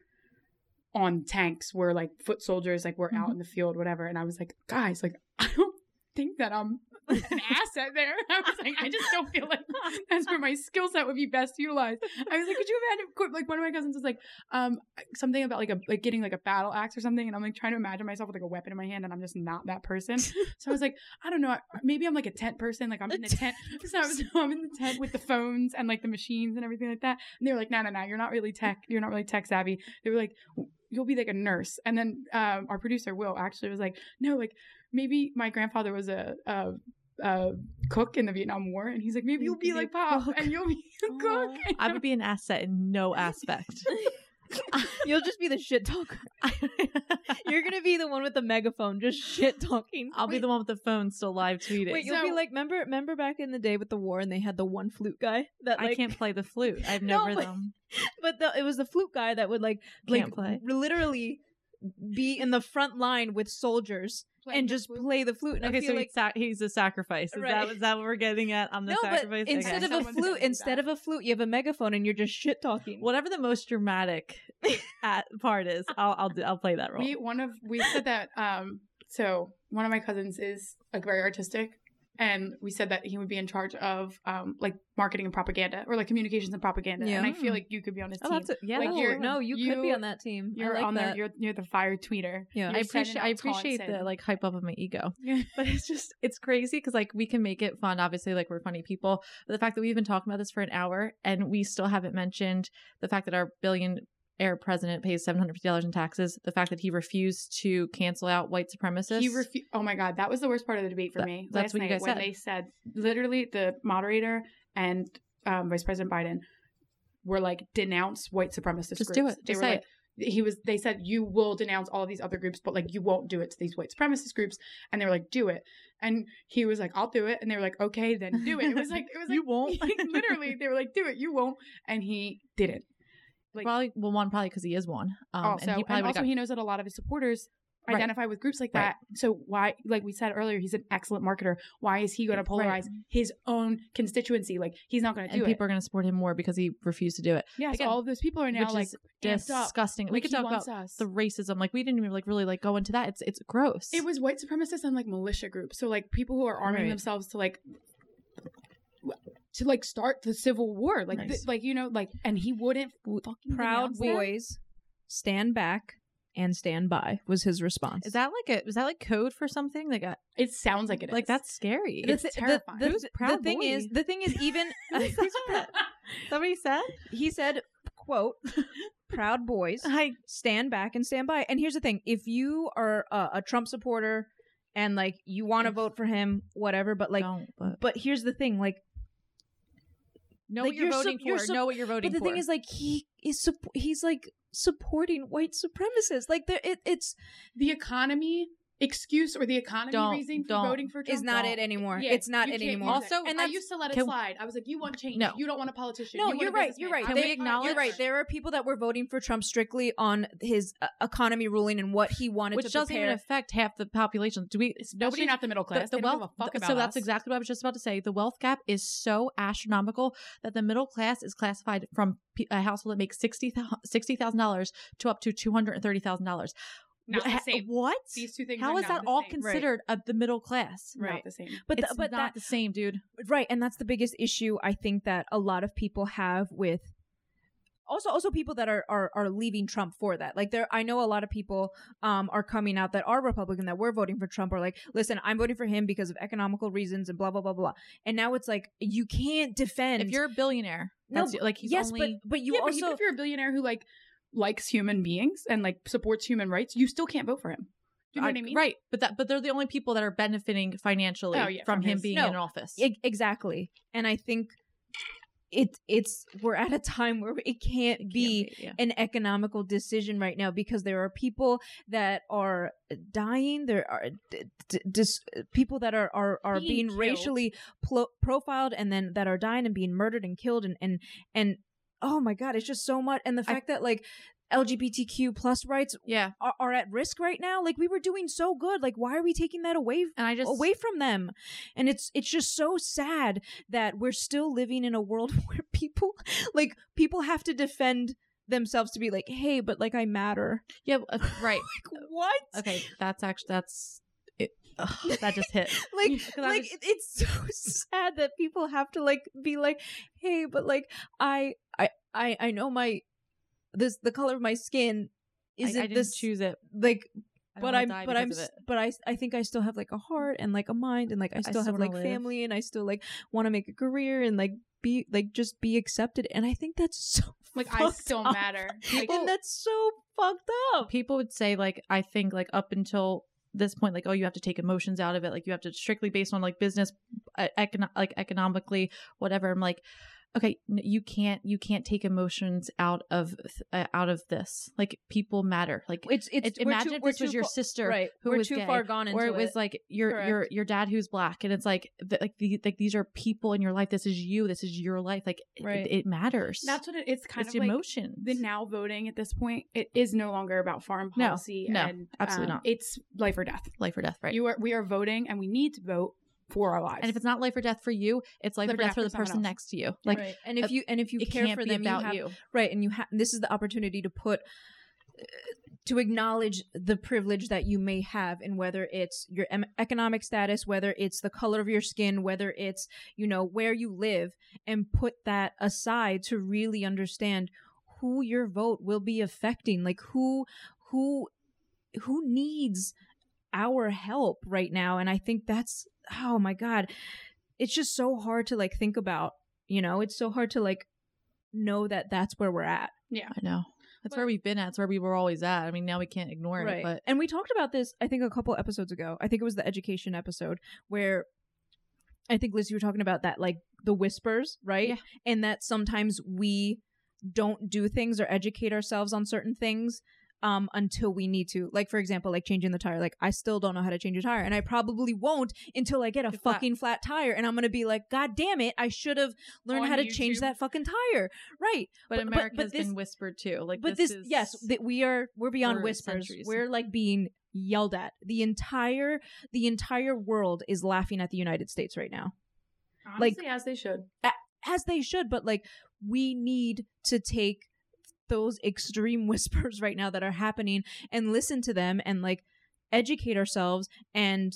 on tanks. We're like foot soldiers. Like we're out mm-hmm. in the field, whatever. And I was like, guys, like I don't think that I'm an asset there. I was like, I just don't feel like that's where my skill set would be best utilized. I was like, could you imagine? Like one of my cousins was like, um, something about like a like getting like a battle axe or something, and I'm like trying to imagine myself with like a weapon in my hand, and I'm just not that person. So I was like, I don't know, maybe I'm like a tent person. Like I'm in the tent. So I was, I'm in the tent with the phones and like the machines and everything like that. And they were like, no, no, no, you're not really tech. You're not really tech savvy. They were like, you'll be like a nurse. And then um, our producer Will actually was like, no, like maybe my grandfather was a. a uh, cook in the Vietnam War, and he's like, maybe You you'll be like Pop, and you'll be a cook. I would be an asset in no aspect. You'll just be the shit talker. You're gonna be the one with the megaphone, just shit talking. I'll be the one with the phone still live tweeting. Wait, you'll be like, remember, remember back in the day with the war, and they had the one flute guy that like, I can't play the flute. I have No, no, but- rhythm. but the, it was the flute guy that would like, like Can't play. literally be in the front line with soldiers and just play the flute. And I Okay, feel so like he's, sac- he's a sacrifice. Is Right. that is that what we're getting at on the no, but instead Okay. of a flute, instead of a flute, you have a megaphone and you're just shit talking. whatever the most dramatic at part is, I'll I'll do, I'll play that role. We one of we said that um so one of my cousins is like very artistic and we said that he would be in charge of um like marketing and propaganda or like communications and propaganda Yeah. and I feel like you could be on his oh, team. that's a, yeah. Like, you're- no, you, could be on that team. You're like on that. there. You're you're the fire tweeter. Yeah. You're I appreciate I appreciate the like hype up of my ego. but it's just it's crazy because like we can make it fun obviously like we're funny people but the fact that we've been talking about this for an hour and we still haven't mentioned the fact that our billionaire president pays $750 in taxes the fact that he refused to cancel out white supremacists He refu- Oh my god, that was the worst part of the debate for That- me. that's last what you guys when said. they said literally the moderator and um, Vice President Biden were like denounce white supremacist Just groups. do it. They Just were say like he was they said you will denounce all these other groups but like you won't do it to these white supremacist groups and they were like do it and he was like i'll do it and they were like okay then do it it was like it was like You won't? like, literally they were like do it you won't and he didn't like probably well one probably because he is one um also, and he probably and also got- he knows that a lot of his supporters Right. identify with groups like Right. that. So why, like we said earlier, he's an excellent marketer. Why is he going to polarize Right. his own constituency? Like he's not going to do people it. People are going to support him more because he refused to do it Yeah, so all of those people are now like is amped up. disgusting we Like, could talk about us. the racism like we didn't even like really like go into that it's it's gross It was white supremacists and like militia groups. So like people who are arming Right. themselves to like to like start the civil war. Like Nice. th- like you know like and he wouldn't fucking Proud denounce them. boys, stand back and stand by was his response. is that like a is that like code for something like a, It sounds like it is. like that's scary the, it's thi- terrifying. The, Who's the, Proud the thing Boy? is, the thing is, even Who's that? somebody said he said, "quote Proud boys, I stand back and stand by." And here's the thing: if you are a, a Trump supporter and like you want to vote for him, whatever, but like, don't but but here's the thing: like, know like, what you're, you're voting you're for know what you're voting for. but the for thing is, like, he is sup- he's like supporting white supremacists. Like, there, it, it's the economy excuse or the economy Don't- reason for don't. voting for Trump is not it anymore. Yeah, it's not it anymore. Also- and and I used to let it slide. I was like, you want change. No. You don't want a politician. No, you you're right. You're right. Can was we acknowledge- You're right. There are people that were voting for Trump strictly on his uh, economy ruling and what he wanted which to doesn't even affect half the population do we Especially nobody not the middle class. the, They the don't wealth give a fuck th- about so that's exactly what i was just about to say the wealth gap is so astronomical that the middle class is classified from a household that makes $60,000 $60,000 to up to $230,000 Not the same. what These two things. how are is not that the all same. considered of the middle class Not Right. the same. but it's but not that the same dude right, and that's the biggest issue I think that a lot of people have with. Also, also people that are, are are leaving Trump for that. Like there, I know a lot of people um are coming out that are Republican that were voting for Trump are like, listen, I'm voting for him because of economical reasons and blah blah blah blah. And now it's like you can't defend if you're a billionaire no, that's like he's yes, only but but you yeah, also even if you're a billionaire who like likes human beings and like supports human rights, you still can't vote for him. Do you know what I mean? right but that but they're the only people that are benefiting financially Oh, yeah, from, from him his- being No, in office E- exactly. And I think it it's we're at a time where it can't, It can't be, yeah. an economical decision right now because there are people that are dying. There are d- d- dis- people that are are, are Being being, racially plo- profiled and then that are dying and being murdered and killed and and and oh my god, it's just so much. And the I- fact that like LGBTQ plus rights yeah are, are at risk right now. Like we were doing so good. Like why are we taking that away and i just away from them and it's it's just so sad that we're still living in a world where people like people have to defend themselves to be like hey but like i matter yeah uh, right like what okay that's actually that's ugh, that just hit like, like it- it's so sad that people have to like be like hey but like i i i, I know my this the color of my skin isn't I didn't this choose it like but I'm but I'm because of s- it. but I I think I still have like a heart and like a mind and like I still still have like live. family and I still like want to make a career and like be like just be accepted and I think that's so Like I still up. matter. And that's so fucked up. people would say like i think like up until this point like oh you have to take emotions out of it like you have to strictly based on like business econ- like economically whatever i'm like okay you can't you can't take emotions out of uh, out of this like people matter like It's it's it- we're imagine too- if this was your sister right. who we're was too gay, far gone into or it was it. like your your Correct. your dad who's black and it's like th- like the, like these are people in your life this is you this is your life like it- Right. it, matters That's what it, it's kind it's of like emotions the now voting at this point. It is no longer about foreign No, policy. no, and, absolutely um, not. It's life or death. life or death right You are we are voting, and we need to vote for our lives. and if it's not life or death for you it's life, or death for the person else. next to you like right. and if uh, you and if you care for them about you, have, you right and you have this is the opportunity to put uh, to acknowledge the privilege that you may have and whether it's your em- economic status whether it's the color of your skin whether it's you know where you live and put that aside to really understand who your vote will be affecting like who who who needs our help right now and i think that's oh my god it's just so hard to like think about you know? It's so hard to like know that that's where we're at. Yeah, i know. That's But- where we've been at. It's where we were always at. I mean now we can't ignore it but and we talked about this i think a couple episodes ago. I think it was the education episode where i think liz you were talking about that like the whispers right? Yeah. and that sometimes we don't do things or educate ourselves on certain things um until we need to like for example like changing the tire like i still don't know how to change a tire and i probably won't until i get a fucking flat tire and i'm gonna be like god damn it i should have learned On how to change that fucking tire. Right but, but- america but has this- been whispered too like but this, this, is yes that we are we're beyond whispers. centuries. we're like being yelled at. The entire the entire world is laughing at the united states right now. Like- as they should. as they should but like we need to take those extreme whispers right now that are happening and listen to them and like educate ourselves and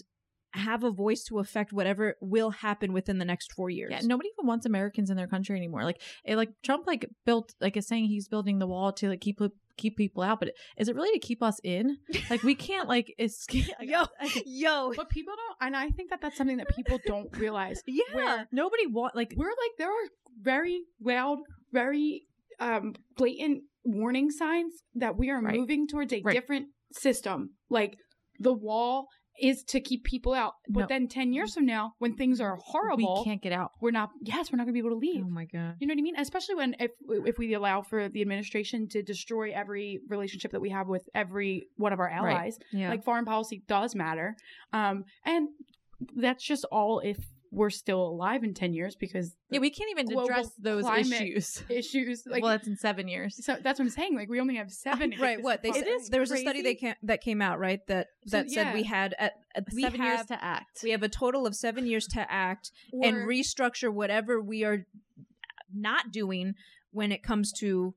have a voice to affect whatever will happen within the next four years Yeah, nobody even wants Americans in their country anymore. Like, it, like Trump, like built, like is saying he's building the wall to like keep keep people out, but is it really to keep us in? Like, we can't like escape. yo yo But people don't, and I think that that's something that people don't realize. yeah Where nobody want like we're like there are very loud, very um blatant warning signs that we are Right. moving towards a Right. different system. Like the wall is to keep people out, but No. then ten years from now, when things are horrible, we can't get out. we're not. Yes, we're not going to be able to leave. oh my god You know what I mean? Especially when if if we allow for the administration to destroy every relationship that we have with every one of our Right. allies. yeah Like foreign policy does matter. Um and that's just all if we're still alive in 10 years because Yeah, we can't even address those issues. issues like well, that's in seven years. so that's what I'm saying. Like we only have 7 right what they said there was a study they came, that came out right that So, that said we had at, at- we seven have years to act. we have a total of seven years to act and restructure whatever we are not doing when it comes to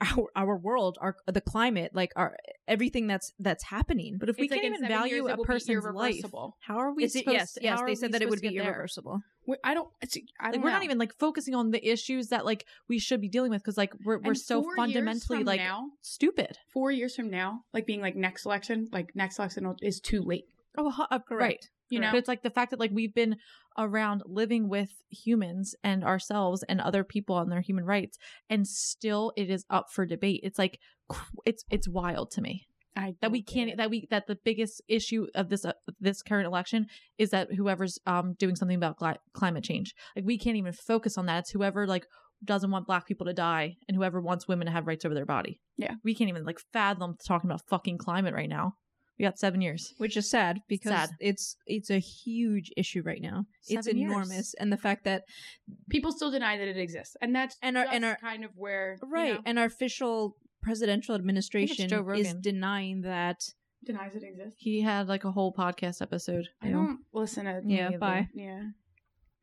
our our world our the climate like our everything that's that's happening but if we It's like can't in even value years a will person's life, how are we It's- supposed? yes to, yes how they said that it would be get there? irreversible We- I don't it's, I don't Like we're not even like focusing on the issues that like we should be dealing with because like we're we're And so fundamentally like now, stupid. 4 years from now, like being like next election, like next election is too late. Oh, hu- uh, right. You know? But it's like the fact that like we've been around living with humans and ourselves and other people on their human rights, and still it is up for debate. It's like it's it's wild to me I that we can't that we that the biggest issue of this uh, this current election is that whoever's um doing something about gli- climate change like we can't even focus on that it's whoever like doesn't want black people to die and whoever wants women to have rights over their body Yeah. we can't even like fathom talking about fucking climate right now we got seven years which is sad because Sad. it's it's a huge issue right now it's Seven years. enormous and the fact that people still deny that it exists. And that's And our- just and our- kind of where you right know, and our official presidential administration Joe is Rogan. denying that denies it exists. he had like a whole podcast episode I don't listen to Yeah, either. bye. Yeah.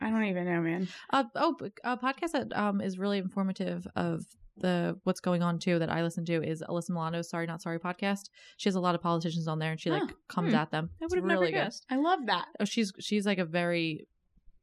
I don't even know, man. Uh, oh, but a podcast that um is really informative of the what's going on too that I listen to is Alyssa Milano's Sorry Not Sorry podcast. She has a lot of politicians on there, and she like Huh. comes Hmm. at them. i would have really never good. guessed I love that. Oh, she's she's like a very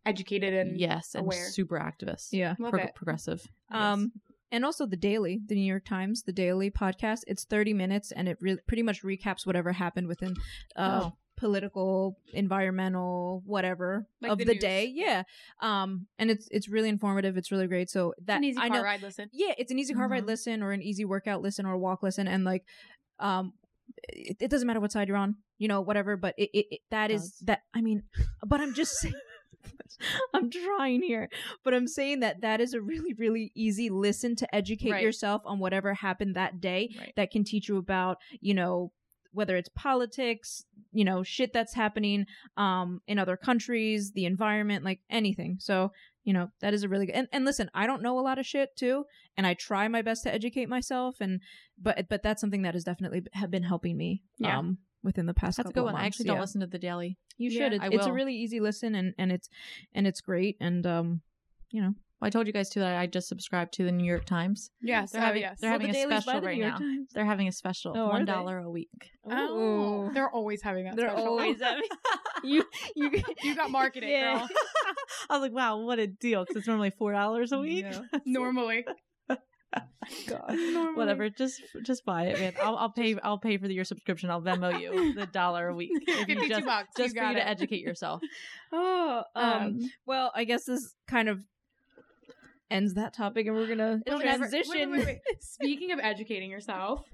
Educated and yes and aware. super activist. yeah love Pro- it. progressive. um and also the daily the new york times the daily podcast it's 30 minutes and it really pretty much recaps whatever happened within uh Oh. Political environmental whatever Like of the the, day yeah um and it's it's really informative it's really great so that an easy i car know ride listen. yeah it's an easy car ride Mhm. listen or an easy workout listen or a walk listen and like um it, it doesn't matter what side you're on you know whatever but it, it, it that is Does. that i mean but i'm just saying I'm trying here, but I'm saying that that is a really, really easy listen to educate Right. yourself on whatever happened that day. Right. That can teach you about, you know, whether it's politics, you know, shit that's happening um in other countries, the environment, like anything. So, you know, that is a really good. And, and listen, I don't know a lot of shit too, and I try my best to educate myself, and but but that's something that has definitely have been helping me. Yeah. Um, within the past That's a good one. I months. actually don't listen to the daily. You Yeah, should. It's, I it's a really easy listen, and and it's and it's great, and um, you know, Well, I told you guys too that I just subscribed to the New York Times. Yes, They're oh, having yes. they're Well, having the a special the right New York now. Times. They're having a special, Oh, are one a week. Oh, Ooh. they're always having that. They're special. always having you you You got marketed, Yeah. girl. I was like, wow, what a deal! Because it's normally four dollars a week. Yeah. Normally, God. Whatever, just just buy it, man. I'll, I'll pay. I'll pay for the, your subscription. I'll Venmo you the dollar a week if you 52 just bucks. just you for you got to educate yourself. Oh, um, Um, well, I guess this kind of ends that topic, and we're gonna It'll transition. wait, wait, wait, wait. Speaking of educating yourself,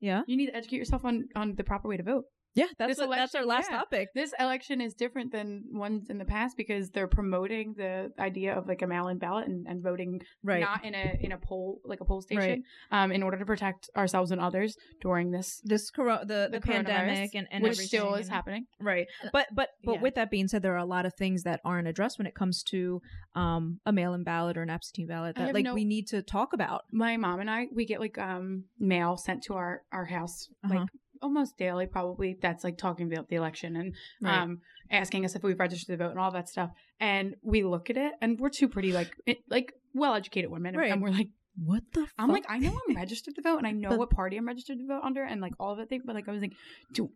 Yeah, you need to educate yourself on on the proper way to vote. Yeah, that's what, that's our last yeah. topic. This election is different than ones in the past because they're promoting the idea of like a mail-in ballot and, and voting Right, not in a in a poll like a poll station Right. um in order to protect ourselves and others during this this coro- the the, the pandemic and and which still is and- happening. Right. But but but Yeah. with that being said, there are a lot of things that aren't addressed when it comes to um a mail-in ballot or an absentee ballot that like no- we need to talk about. My mom and I we get like um mail sent to our our house Uh-huh. like almost daily probably that's like talking about the election and Right. um asking us if we've registered to vote and all that stuff and we look at it and we're two pretty like it, like well educated women and- Right. and we're like What the I'm like, I know I'm registered to vote and I know But- what party I'm registered to vote under and like all of that thing, but like I was like, do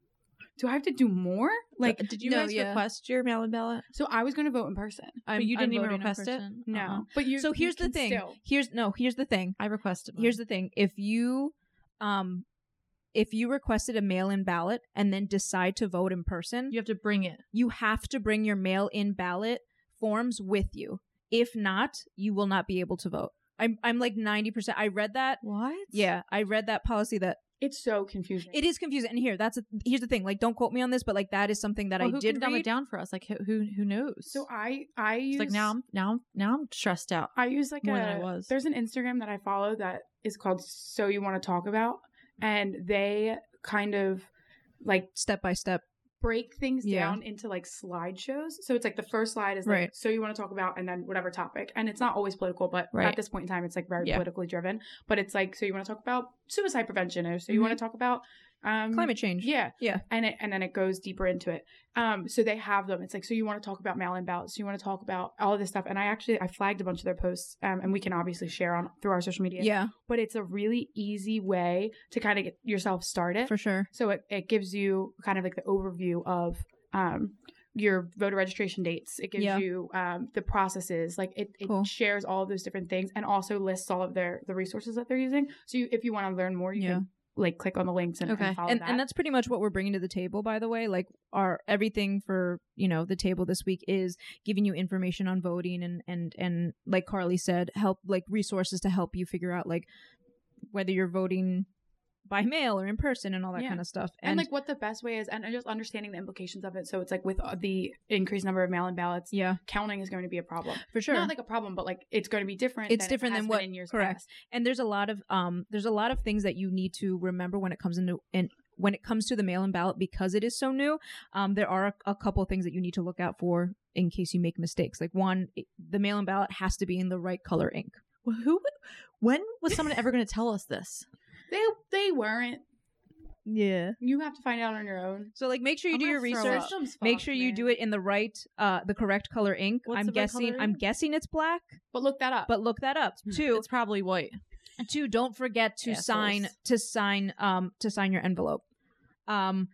do I have to do more? Like did you no, guys yeah. request your mail-in ballot? so I was gonna vote in person. I'm, you didn't I'm even request it? No. Uh-uh. But you So you here's the thing. still- Here's no, here's the thing. I requested. Here's the thing. If you um if you requested a mail-in ballot and then decide to vote in person, you have to bring it. you have to bring your mail-in ballot forms with you. If not, you will not be able to vote. I'm I'm like 90%. I read that. What? Yeah, I read that policy that it's so confusing. it is confusing. And here, that's a, here's the thing. Like don't quote me on this, but like that is something that Well, I who did can dumb read. it down for us? Like who who, who knows? so I I use it's like now I'm now I'm now I'm stressed out. I use like more a than I was. there's an Instagram that I follow that is called So You Want to Talk About and they kind of like Step by step. break things Yeah. down into like slideshows. So it's like the first slide is like Right. so you want to talk about and then whatever topic. And it's not always political, but Right. at this point in time it's like very Yeah. politically driven. But it's like so you want to talk about suicide prevention or so you mm-hmm. want to talk about um Climate change. Yeah. Yeah. And it and then it goes deeper into it. Um so they have them. It's like so you want to talk about mail in ballots, so you want to talk about all of this stuff. And I actually I flagged a bunch of their posts um and we can obviously share on through our social media. Yeah, But it's a really easy way to kind of get yourself started. for sure. So it, it gives you kind of like the overview of um, your voter registration dates. It gives Yeah. you um, the processes. Like it, it Cool. shares all of those different things and also lists all of their the resources that they're using. So you, if you want to learn more, you Yeah. can like click on the links and, Okay. and follow and that. and that's pretty much what we're bringing to the table by the way like our everything for you know the table this week is giving you information on voting and and and like carly said help like resources to help you figure out like whether you're voting by mail or in person and all that Yeah. kind of stuff and, like what the best way is, and just understanding the implications of it. So it's like with uh, the increased number of mail-in ballots, yeah counting is going to be a problem. for sure Not like a problem, but like it's going to be different. It's than different it has than been what- in years correct. past. and there's a lot of um there's a lot of things that you need to remember when it comes into in when it comes to the mail-in ballot because it is so new um there are a, a couple things that you need to look out for in case you make mistakes like one it- the mail-in ballot has to be in the right color ink Well, who? When was someone ever going to tell us this? They they weren't. yeah You have to find out on your own. so like make sure you I'm do your research make sure you man. do it in the right uh the correct color ink What's i'm guessing color i'm guessing it's black But look that up. but look that up two It's probably white. two don't forget to Assholes. sign to sign um to sign your envelope um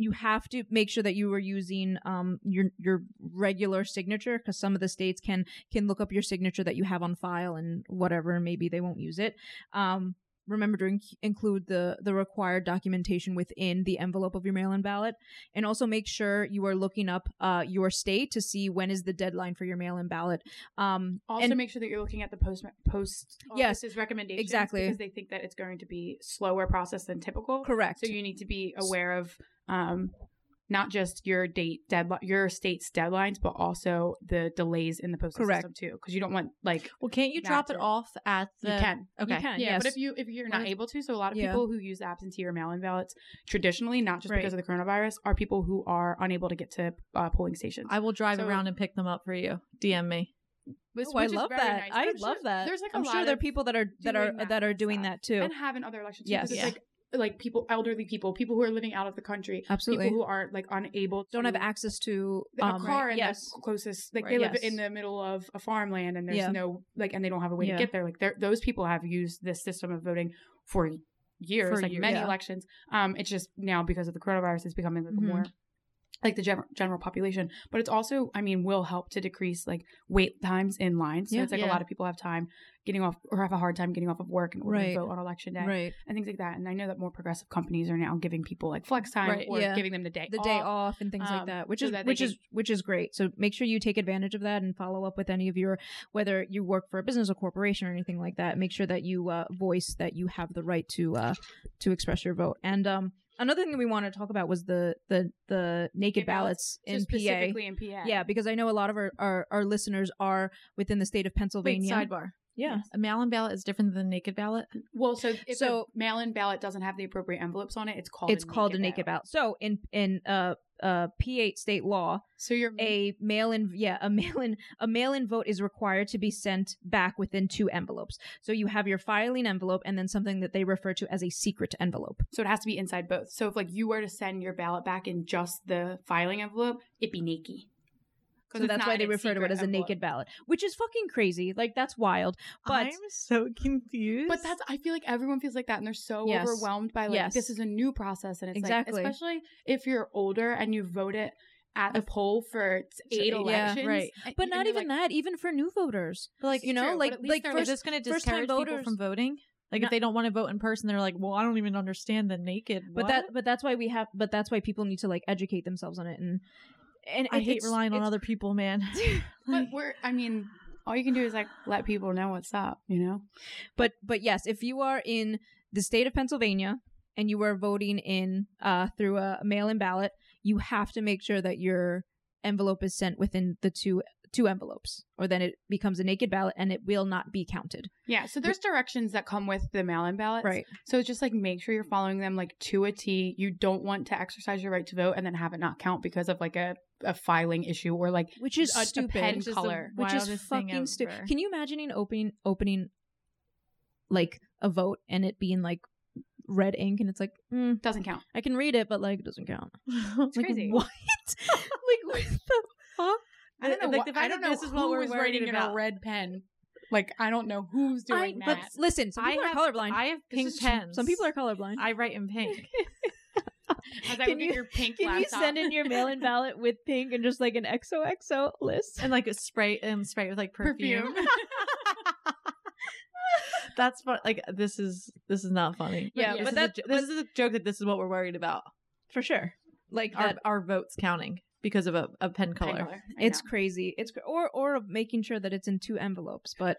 you have to make sure that you are using um your your regular signature because some of the states can can look up your signature that you have on file and whatever maybe they won't use it um remember to inc- include the the required documentation within the envelope of your mail-in ballot and also make sure you are looking up uh your state to see when is the deadline for your mail-in ballot um Also, and make sure that you're looking at the post post Yes, recommendations exactly. because they think that it's going to be slower process than typical. correct So you need to be aware of um, not just your date deadline, your state's deadlines, but also the delays in the postal Correct. system too. Because you don't want like Well, can't you drop it off at the? you can. Okay. You can, Yeah, yes. but if you if you're not able to, so a lot of yeah. people who use absentee or mail-in ballots traditionally, not just Right. because of the coronavirus, are people who are unable to get to uh, polling stations. I will drive So- around and pick them up for you. DM me. Which- Oh, I which is love that. nice. I love sure that. There's like a I'm sure there are people that are that are that that are doing stuff. that too. and having other elections. too, Yes. 'cause it's Yeah. like like people, elderly people, people who are living out of the country, Absolutely. people who are like unable, to don't have access to a um, car in yes. the closest. Like Right, they live yes. in the middle of a farmland, and there's Yeah. no like, and they don't have a way Yeah. to get there. Like those people have used this system of voting for years, For like years. many Yeah. elections. Um, it's just now because of the coronavirus, it's becoming like a Mhm. more like the general general population, but it's also, I mean, will help to decrease like wait times in lines. So Yeah. it's like Yeah. a lot of people have time getting off or have a hard time getting off of work in order Right. to vote on election day right and things like that. And I know that more progressive companies are now giving people like flex time Right, or yeah. giving them the day the off. day off and things like um, that which so is that which can- is which is great so make sure you take advantage of that and follow up with any of your whether you work for a business or corporation or anything like that make sure that you uh, voice that you have the right to uh to express your vote and um another thing that we want to talk about was the the the naked ballots, So in PA specifically in PA. yeah because i know a lot of our, our our listeners are within the state of Wait, pennsylvania sidebar. Yeah A mail-in ballot is different than a naked ballot. Well, so if So- a mail-in ballot doesn't have the appropriate envelopes on it, it's called it's called a naked ballot so in in uh uh PA state law So you're a mail-in yeah a mail-in a mail-in vote is required to be sent back within two envelopes so you have your filing envelope and then something that they refer to as a secret envelope so it has to be inside both. So if like you were to send your ballot back in just the filing envelope, it'd be naked. So that's why they refer to it as a naked ballot which is fucking crazy like that's wild but I'm so confused. But that's I feel like everyone feels like that and they're so Yes. overwhelmed by like Yes. this is a new process and it's Exactly. like especially if you're older and you vote it at the poll for eight yeah, elections. right. Eh, but and not even like, that even for new voters like you know true, like like they're, is first this going to first-time discourage people voters- from voting? Like No. if they don't want to vote in person, they're like, "Well, I don't even understand the naked." but that but that's why we have but that's why people need to like educate themselves on it and and I hate relying on other people, man. But we're I mean, all you can do is like let people know what's up, you know? But but yes, if you are in the state of Pennsylvania and you are voting in uh through a mail-in ballot, you have to make sure that your envelope is sent within the two two envelopes or then it becomes a naked ballot and it will not be counted. Yeah, so there's directions that come with the mail-in ballots. Right. So just like make sure you're following them like to a T. You don't want to exercise your right to vote and then have it not count because of like a, a filing issue or like Which is stupid. pen Which is the color. which is fucking stupid. Can you imagine opening opening like a vote and it being like red ink and it's like mm, Doesn't count. I can read it but like it doesn't count. It's like, crazy. What? like what the fuck? I don't know. Like, what, the fact I don't know this is what we're was writing in about. a red pen. Like I don't know who's I, doing but listen, some I people have- are colorblind. I have pink pens. some people are colorblind. I write in pink. As I Can you- your pink Can you send in your mail-in ballot with pink and just like an XOXO list? and like a spray and spray with like perfume. Perfume. That's fun. Like this is this is not funny. Yeah, this but is that- a, this is a joke that this is what we're worried about. For sure. Like Our our votes counting because of a, a pen Pen color. color. It's know. crazy. It's cr- or or making sure that it's in two envelopes. But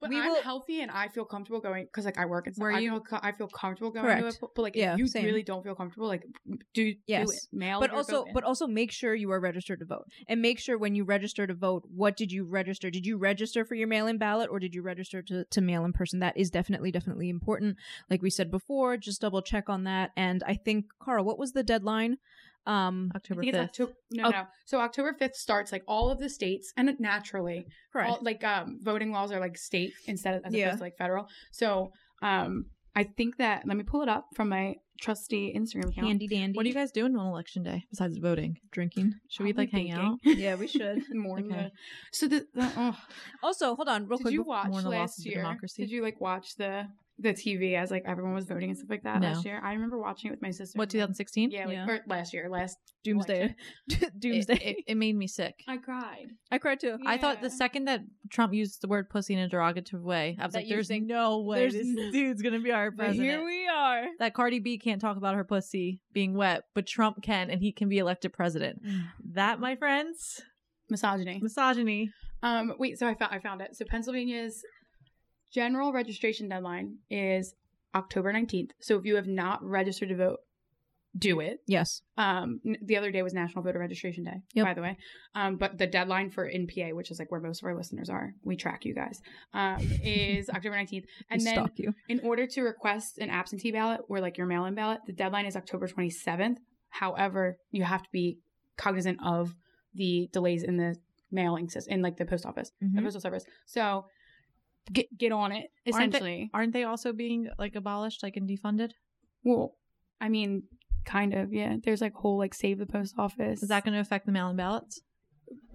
But we I'm will- healthy and I feel comfortable going because like I work and stuff. Where I you- feel I feel comfortable going Correct. to it. But like Yeah, if you same. really don't feel comfortable, like do Yes. do it. Mail. but also but also make sure you are registered to vote and make sure when you register to vote what did you register did you register for your mail-in ballot or did you register to, to mail in person that is definitely definitely important like we said before just double check on that and i think carl what was the deadline um October fifth. October. No, Oh. no. So October fifth starts like all of the states, and naturally, correct all, like um, voting laws are like state instead of as Yeah. opposed to like federal. So um, I think that let me pull it up from my trusty Instagram account. handy dandy What are you guys doing on election day besides voting? drinking Should we like Probably hang out? yeah we should More Okay. the- so the, the oh, also hold on real did quick Did you watch more than the loss last year? democracy? Did you like watch the the TV as like everyone was voting and stuff like that No. last year? I remember watching it with my sister. What 2016? Yeah, like, Yeah. or last year, last doomsday doomsday it, it made me sick. I cried. i cried too I thought the second that Trump used the word pussy in a derogative way, I was That like, "There's think- no way there's this no- dude's gonna be our but president." here we are that Cardi B can't talk about her pussy being wet, but Trump can, and he can be elected president. That, my friends, Misogyny. misogyny. Um, wait, so I found I found it. So Pennsylvania's general registration deadline is October nineteenth. So if you have not registered to vote do it. Yes. Um, n- the other day was National Voter Registration Day, Yep. by the way. Um, but the deadline for in PA, which is like where most of our listeners are, we track you guys, um, is October 19th. And we then in order to request an absentee ballot or like your mail in ballot, the deadline is October 27th. However, you have to be cognizant of the delays in the mailing system, in like the post office, the Mhm. postal service. So get get on it, Aren't they- essentially. Aren't they also being like abolished, like and defunded? well, I mean, kind of, yeah. There's like whole like save the post office. Is that going to affect the mail-in ballots?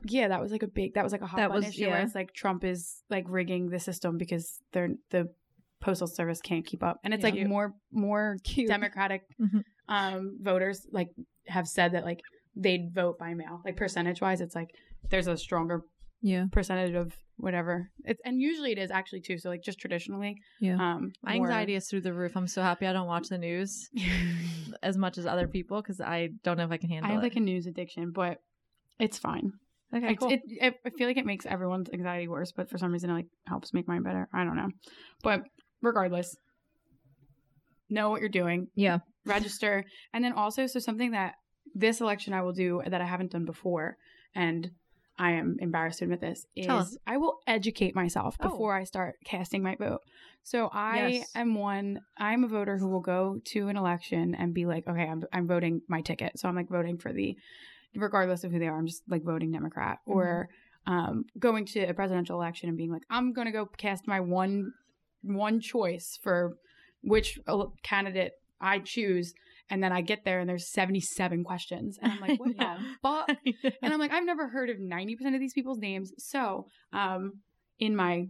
yeah, that was like a big that was like a hot That button was- issue where it's like Trump is like rigging the system because they're the postal service can't keep up. And it's Yeah. like Cute. more more Cute. democratic Mhm. um voters like have said that like they'd vote by mail. Like percentage wise it's like there's a stronger Yeah. percentage of whatever. It's and usually it is actually too. So like just traditionally Yeah. um My more- anxiety is through the roof. I'm so happy I don't watch the news as much as other people because I don't know if I can handle it I have it. like a news addiction, but it's fine. okay, cool. it, it, I feel like it makes everyone's anxiety worse, but for some reason it like helps make mine better. I don't know, but regardless, know what you're doing, Yeah. register, and then also so something that this election I will do that I haven't done before, and I am embarrassed to admit this is. I will educate myself Oh. before I start casting my vote. So I Yes. am one. I'm a voter who will go to an election and be like, okay, I'm I'm voting my ticket. So I'm like voting for the, regardless of who they are. I'm just like voting Democrat or um, going to a presidential election and being like, I'm gonna go cast my one one choice for which candidate I choose. And then I get there and there's 77 questions. And I'm like, what the fuck? And I'm like, I've never heard of 90% of these people's names. So, um, in my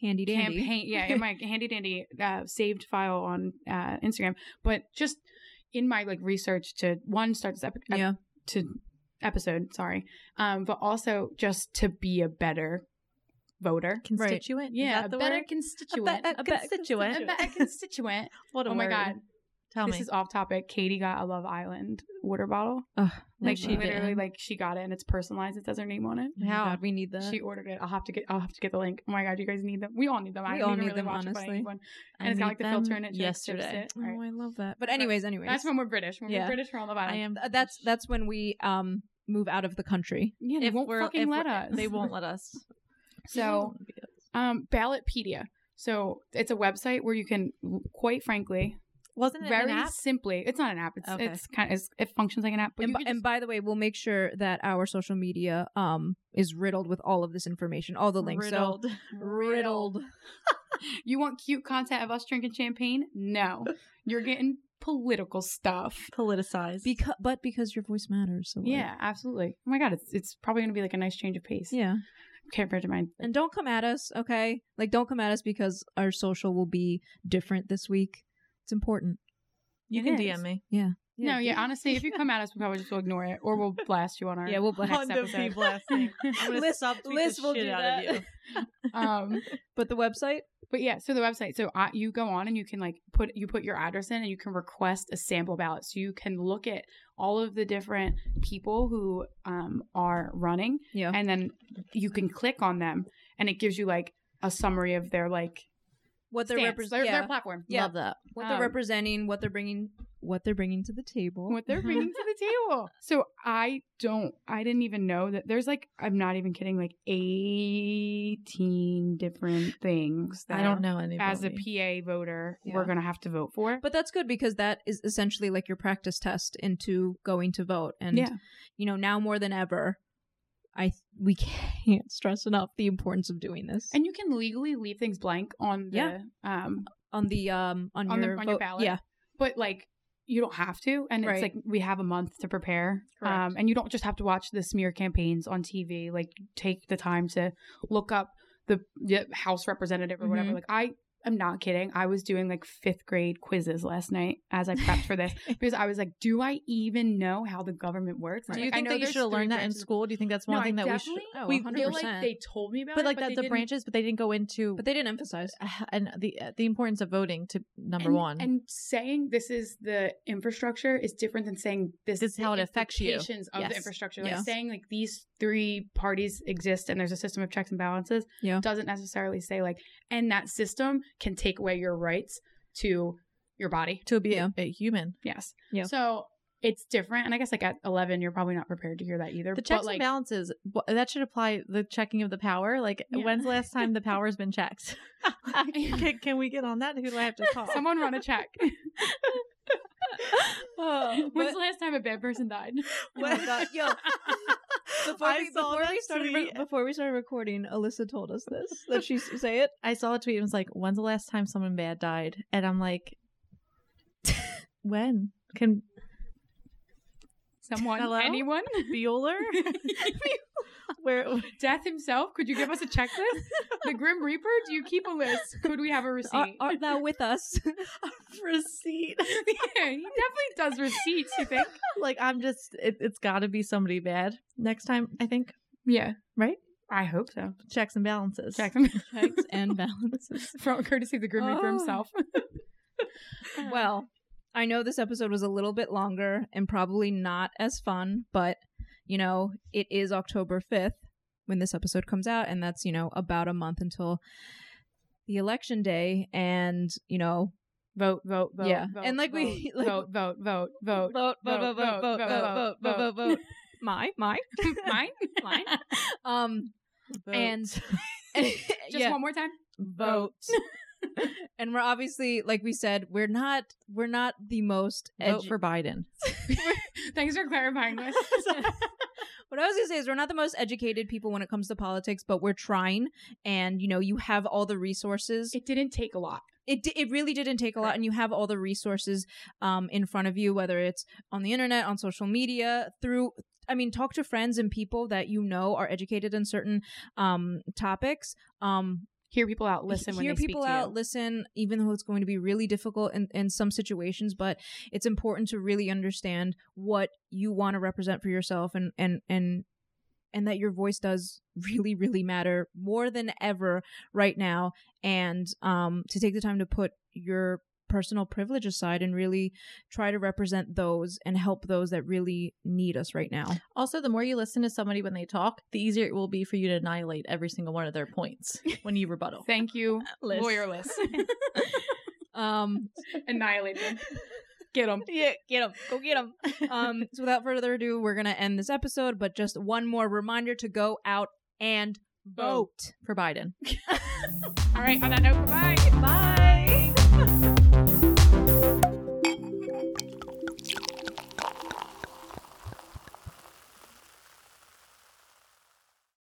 Handy dandy. campaign, yeah, in my handy dandy uh, saved file on uh, Instagram, but just in my like research to one start this epi- ep- Yeah. to episode, sorry, um, but also just to be a better voter. constituent. Is Yeah, a better word? constituent. A better constituent. A better constituent. What a oh my word. god, Tell this me. is off topic. Katie got a Love Island water bottle. Ugh, Like Love she that. literally, like she got it and it's personalized. It says her name on it. Oh How? God, we need that. She ordered it. I'll have to get. I'll have to get the link. Oh my god, you guys need them. We all need them. I We don't all even need really them, watch it, but I honestly. need. I And it's got need like the filter them in it. so, Yesterday. it. oh, Right. I love that. But But anyways, anyways. That's when we're British. When Yeah. we're British, we're on Love Island. I am. That's that's when we um move out of the country. Yeah, they if won't we're, fucking if let us. They won't let us. So, um, Ballotpedia. So it's a website where you can, quite frankly, wasn't it very an app? simply. It's not an app. It's Okay. it's kind of it functions like an app. But And, b- can and by the way, we'll make sure that our social media um is riddled with all of this information, all the links. Riddled. So riddled. you want cute content of us drinking champagne? No, you're getting political stuff. Politicized. Because but because your voice matters. So like, Yeah, absolutely. Oh my god, it's it's probably gonna be like a nice change of pace yeah. compared to mine. And don't come at us, okay? Like don't come at us because our social will be different this week. It's important. you It can is. DM me. Yeah. No, yeah, honestly, if you come at us, we probably just will ignore it, or we'll blast you on our Yeah, we'll blast next On the episode. blasting. I'm gonna Liz- subtweet Liz the will shit do out that. of you. um, But the website? but yeah, so the website, so uh, you go on and you can like put you put your address in, and you can request a sample ballot, so you can look at all of the different people who um are running, Yeah. and then you can click on them, and it gives you like a summary of their like what they're representing. their, Yeah. their platform. Yeah. Love that. what they're Um, representing, what they're bringing, what they're bringing to the table. what they're bringing to the table. So I don't, I didn't even know that there's like, I'm not even kidding, like 18 different things that I don't know any. as a PA voter Yeah. we're going to have to vote for. But that's good because that is essentially like your practice test into going to vote. And yeah. you know, now more than ever, I we can't stress enough the importance of doing this. And you can legally leave things blank on the, Yeah. um, on the um on, On the- your on your ballot. Yeah, but like, you don't have to. And Right. it's like, we have a month to prepare. Correct. Um, and you don't just have to watch the smear campaigns on TV. Like, take the time to look up the, the House representative or whatever. Mhm. Like, I am not kidding. I was doing like fifth grade quizzes last night as I prepped for this because I was like, do I even know how the government works? Do Like, you I think know that you should have learned that in school? Do you think that's No, one I thing that we should? Oh, we I feel 100%. like they told me about but it, like that the branches, but they didn't go into but they didn't emphasize. Uh, and the the importance of voting to number and, one. And saying this is the infrastructure is different than saying this, This is how it affects you. of Yes. the infrastructure. Like Yeah. saying like these three parties exist and there's a system of checks and balances Yeah. doesn't necessarily say like and that system can take away your rights to your body. to be a, a human. Yes. Yeah. So it's different, and I guess like at 11, you're probably not prepared to hear that either. The but, checks like, and balances that should apply. The checking of the power. Like, Yeah. when's the last time the power's been checked? can, can we get on that? Who do I have to call? Someone run a check. Oh, When's the last time a bad person died? oh my God, yo. Before, I we, before we started re- before we started recording, Alyssa told us this that she say it. I saw a tweet. and was like, "When's the last time someone bad died?" And I'm like, "When can Someone? Hello? Anyone? Bueller? Where Death himself? Could you give us a checklist? the Grim Reaper? Do you keep a list? Could we have a receipt? Are, thou with us? a receipt? yeah, he definitely does receipts, you think? like, I'm just. It, it's got to be somebody bad next time. I think Yeah. Right? I hope so. checks and balances. Check them. Checks and balances. From courtesy of the Grim Reaper Oh. himself. Well, I know this episode was a little bit longer and probably not as fun, but you know, it is October 5th when this episode comes out and that's, you know, about a month until the election day and, you know, vote, vote, vote. Yeah. vote, And like we- vote, like- vote, vote, vote, vote. vote, vote, vote, vote, vote, vote, vote, vote, vote, vote. My, my, Mine? mine. Um, Vote. and Just yeah, one more time. vote. and we're obviously, like we said, we're not, we're not the most vote for Biden. Thanks for clarifying this. What I was gonna say is we're not the most educated people when it comes to politics, but we're trying. And you know, you have all the resources. it didn't take a lot. It it really didn't take a lot, and you have all the resources um in front of you, whether it's on the internet, on social media, through. I mean, talk to friends and people that you know are educated in certain um topics. Um, Hear people out, listen when hear they people speak to out listen even though it's going to be really difficult in, in some situations but it's important to really understand what you want to represent for yourself and and and and that your voice does really really matter more than ever right now. And um to take the time to put your personal privilege aside and really try to represent those and help those that really need us right now Also, the more you listen to somebody when they talk, the easier it will be for you to annihilate every single one of their points when you rebuttal. Thank you, Liz. lawyer Liz. um Annihilate them. Get them. Yeah, get them. Go get them. um, so without further ado, we're gonna end this episode. But just one more reminder to go out and vote. for Biden. All right, on that note, bye. bye.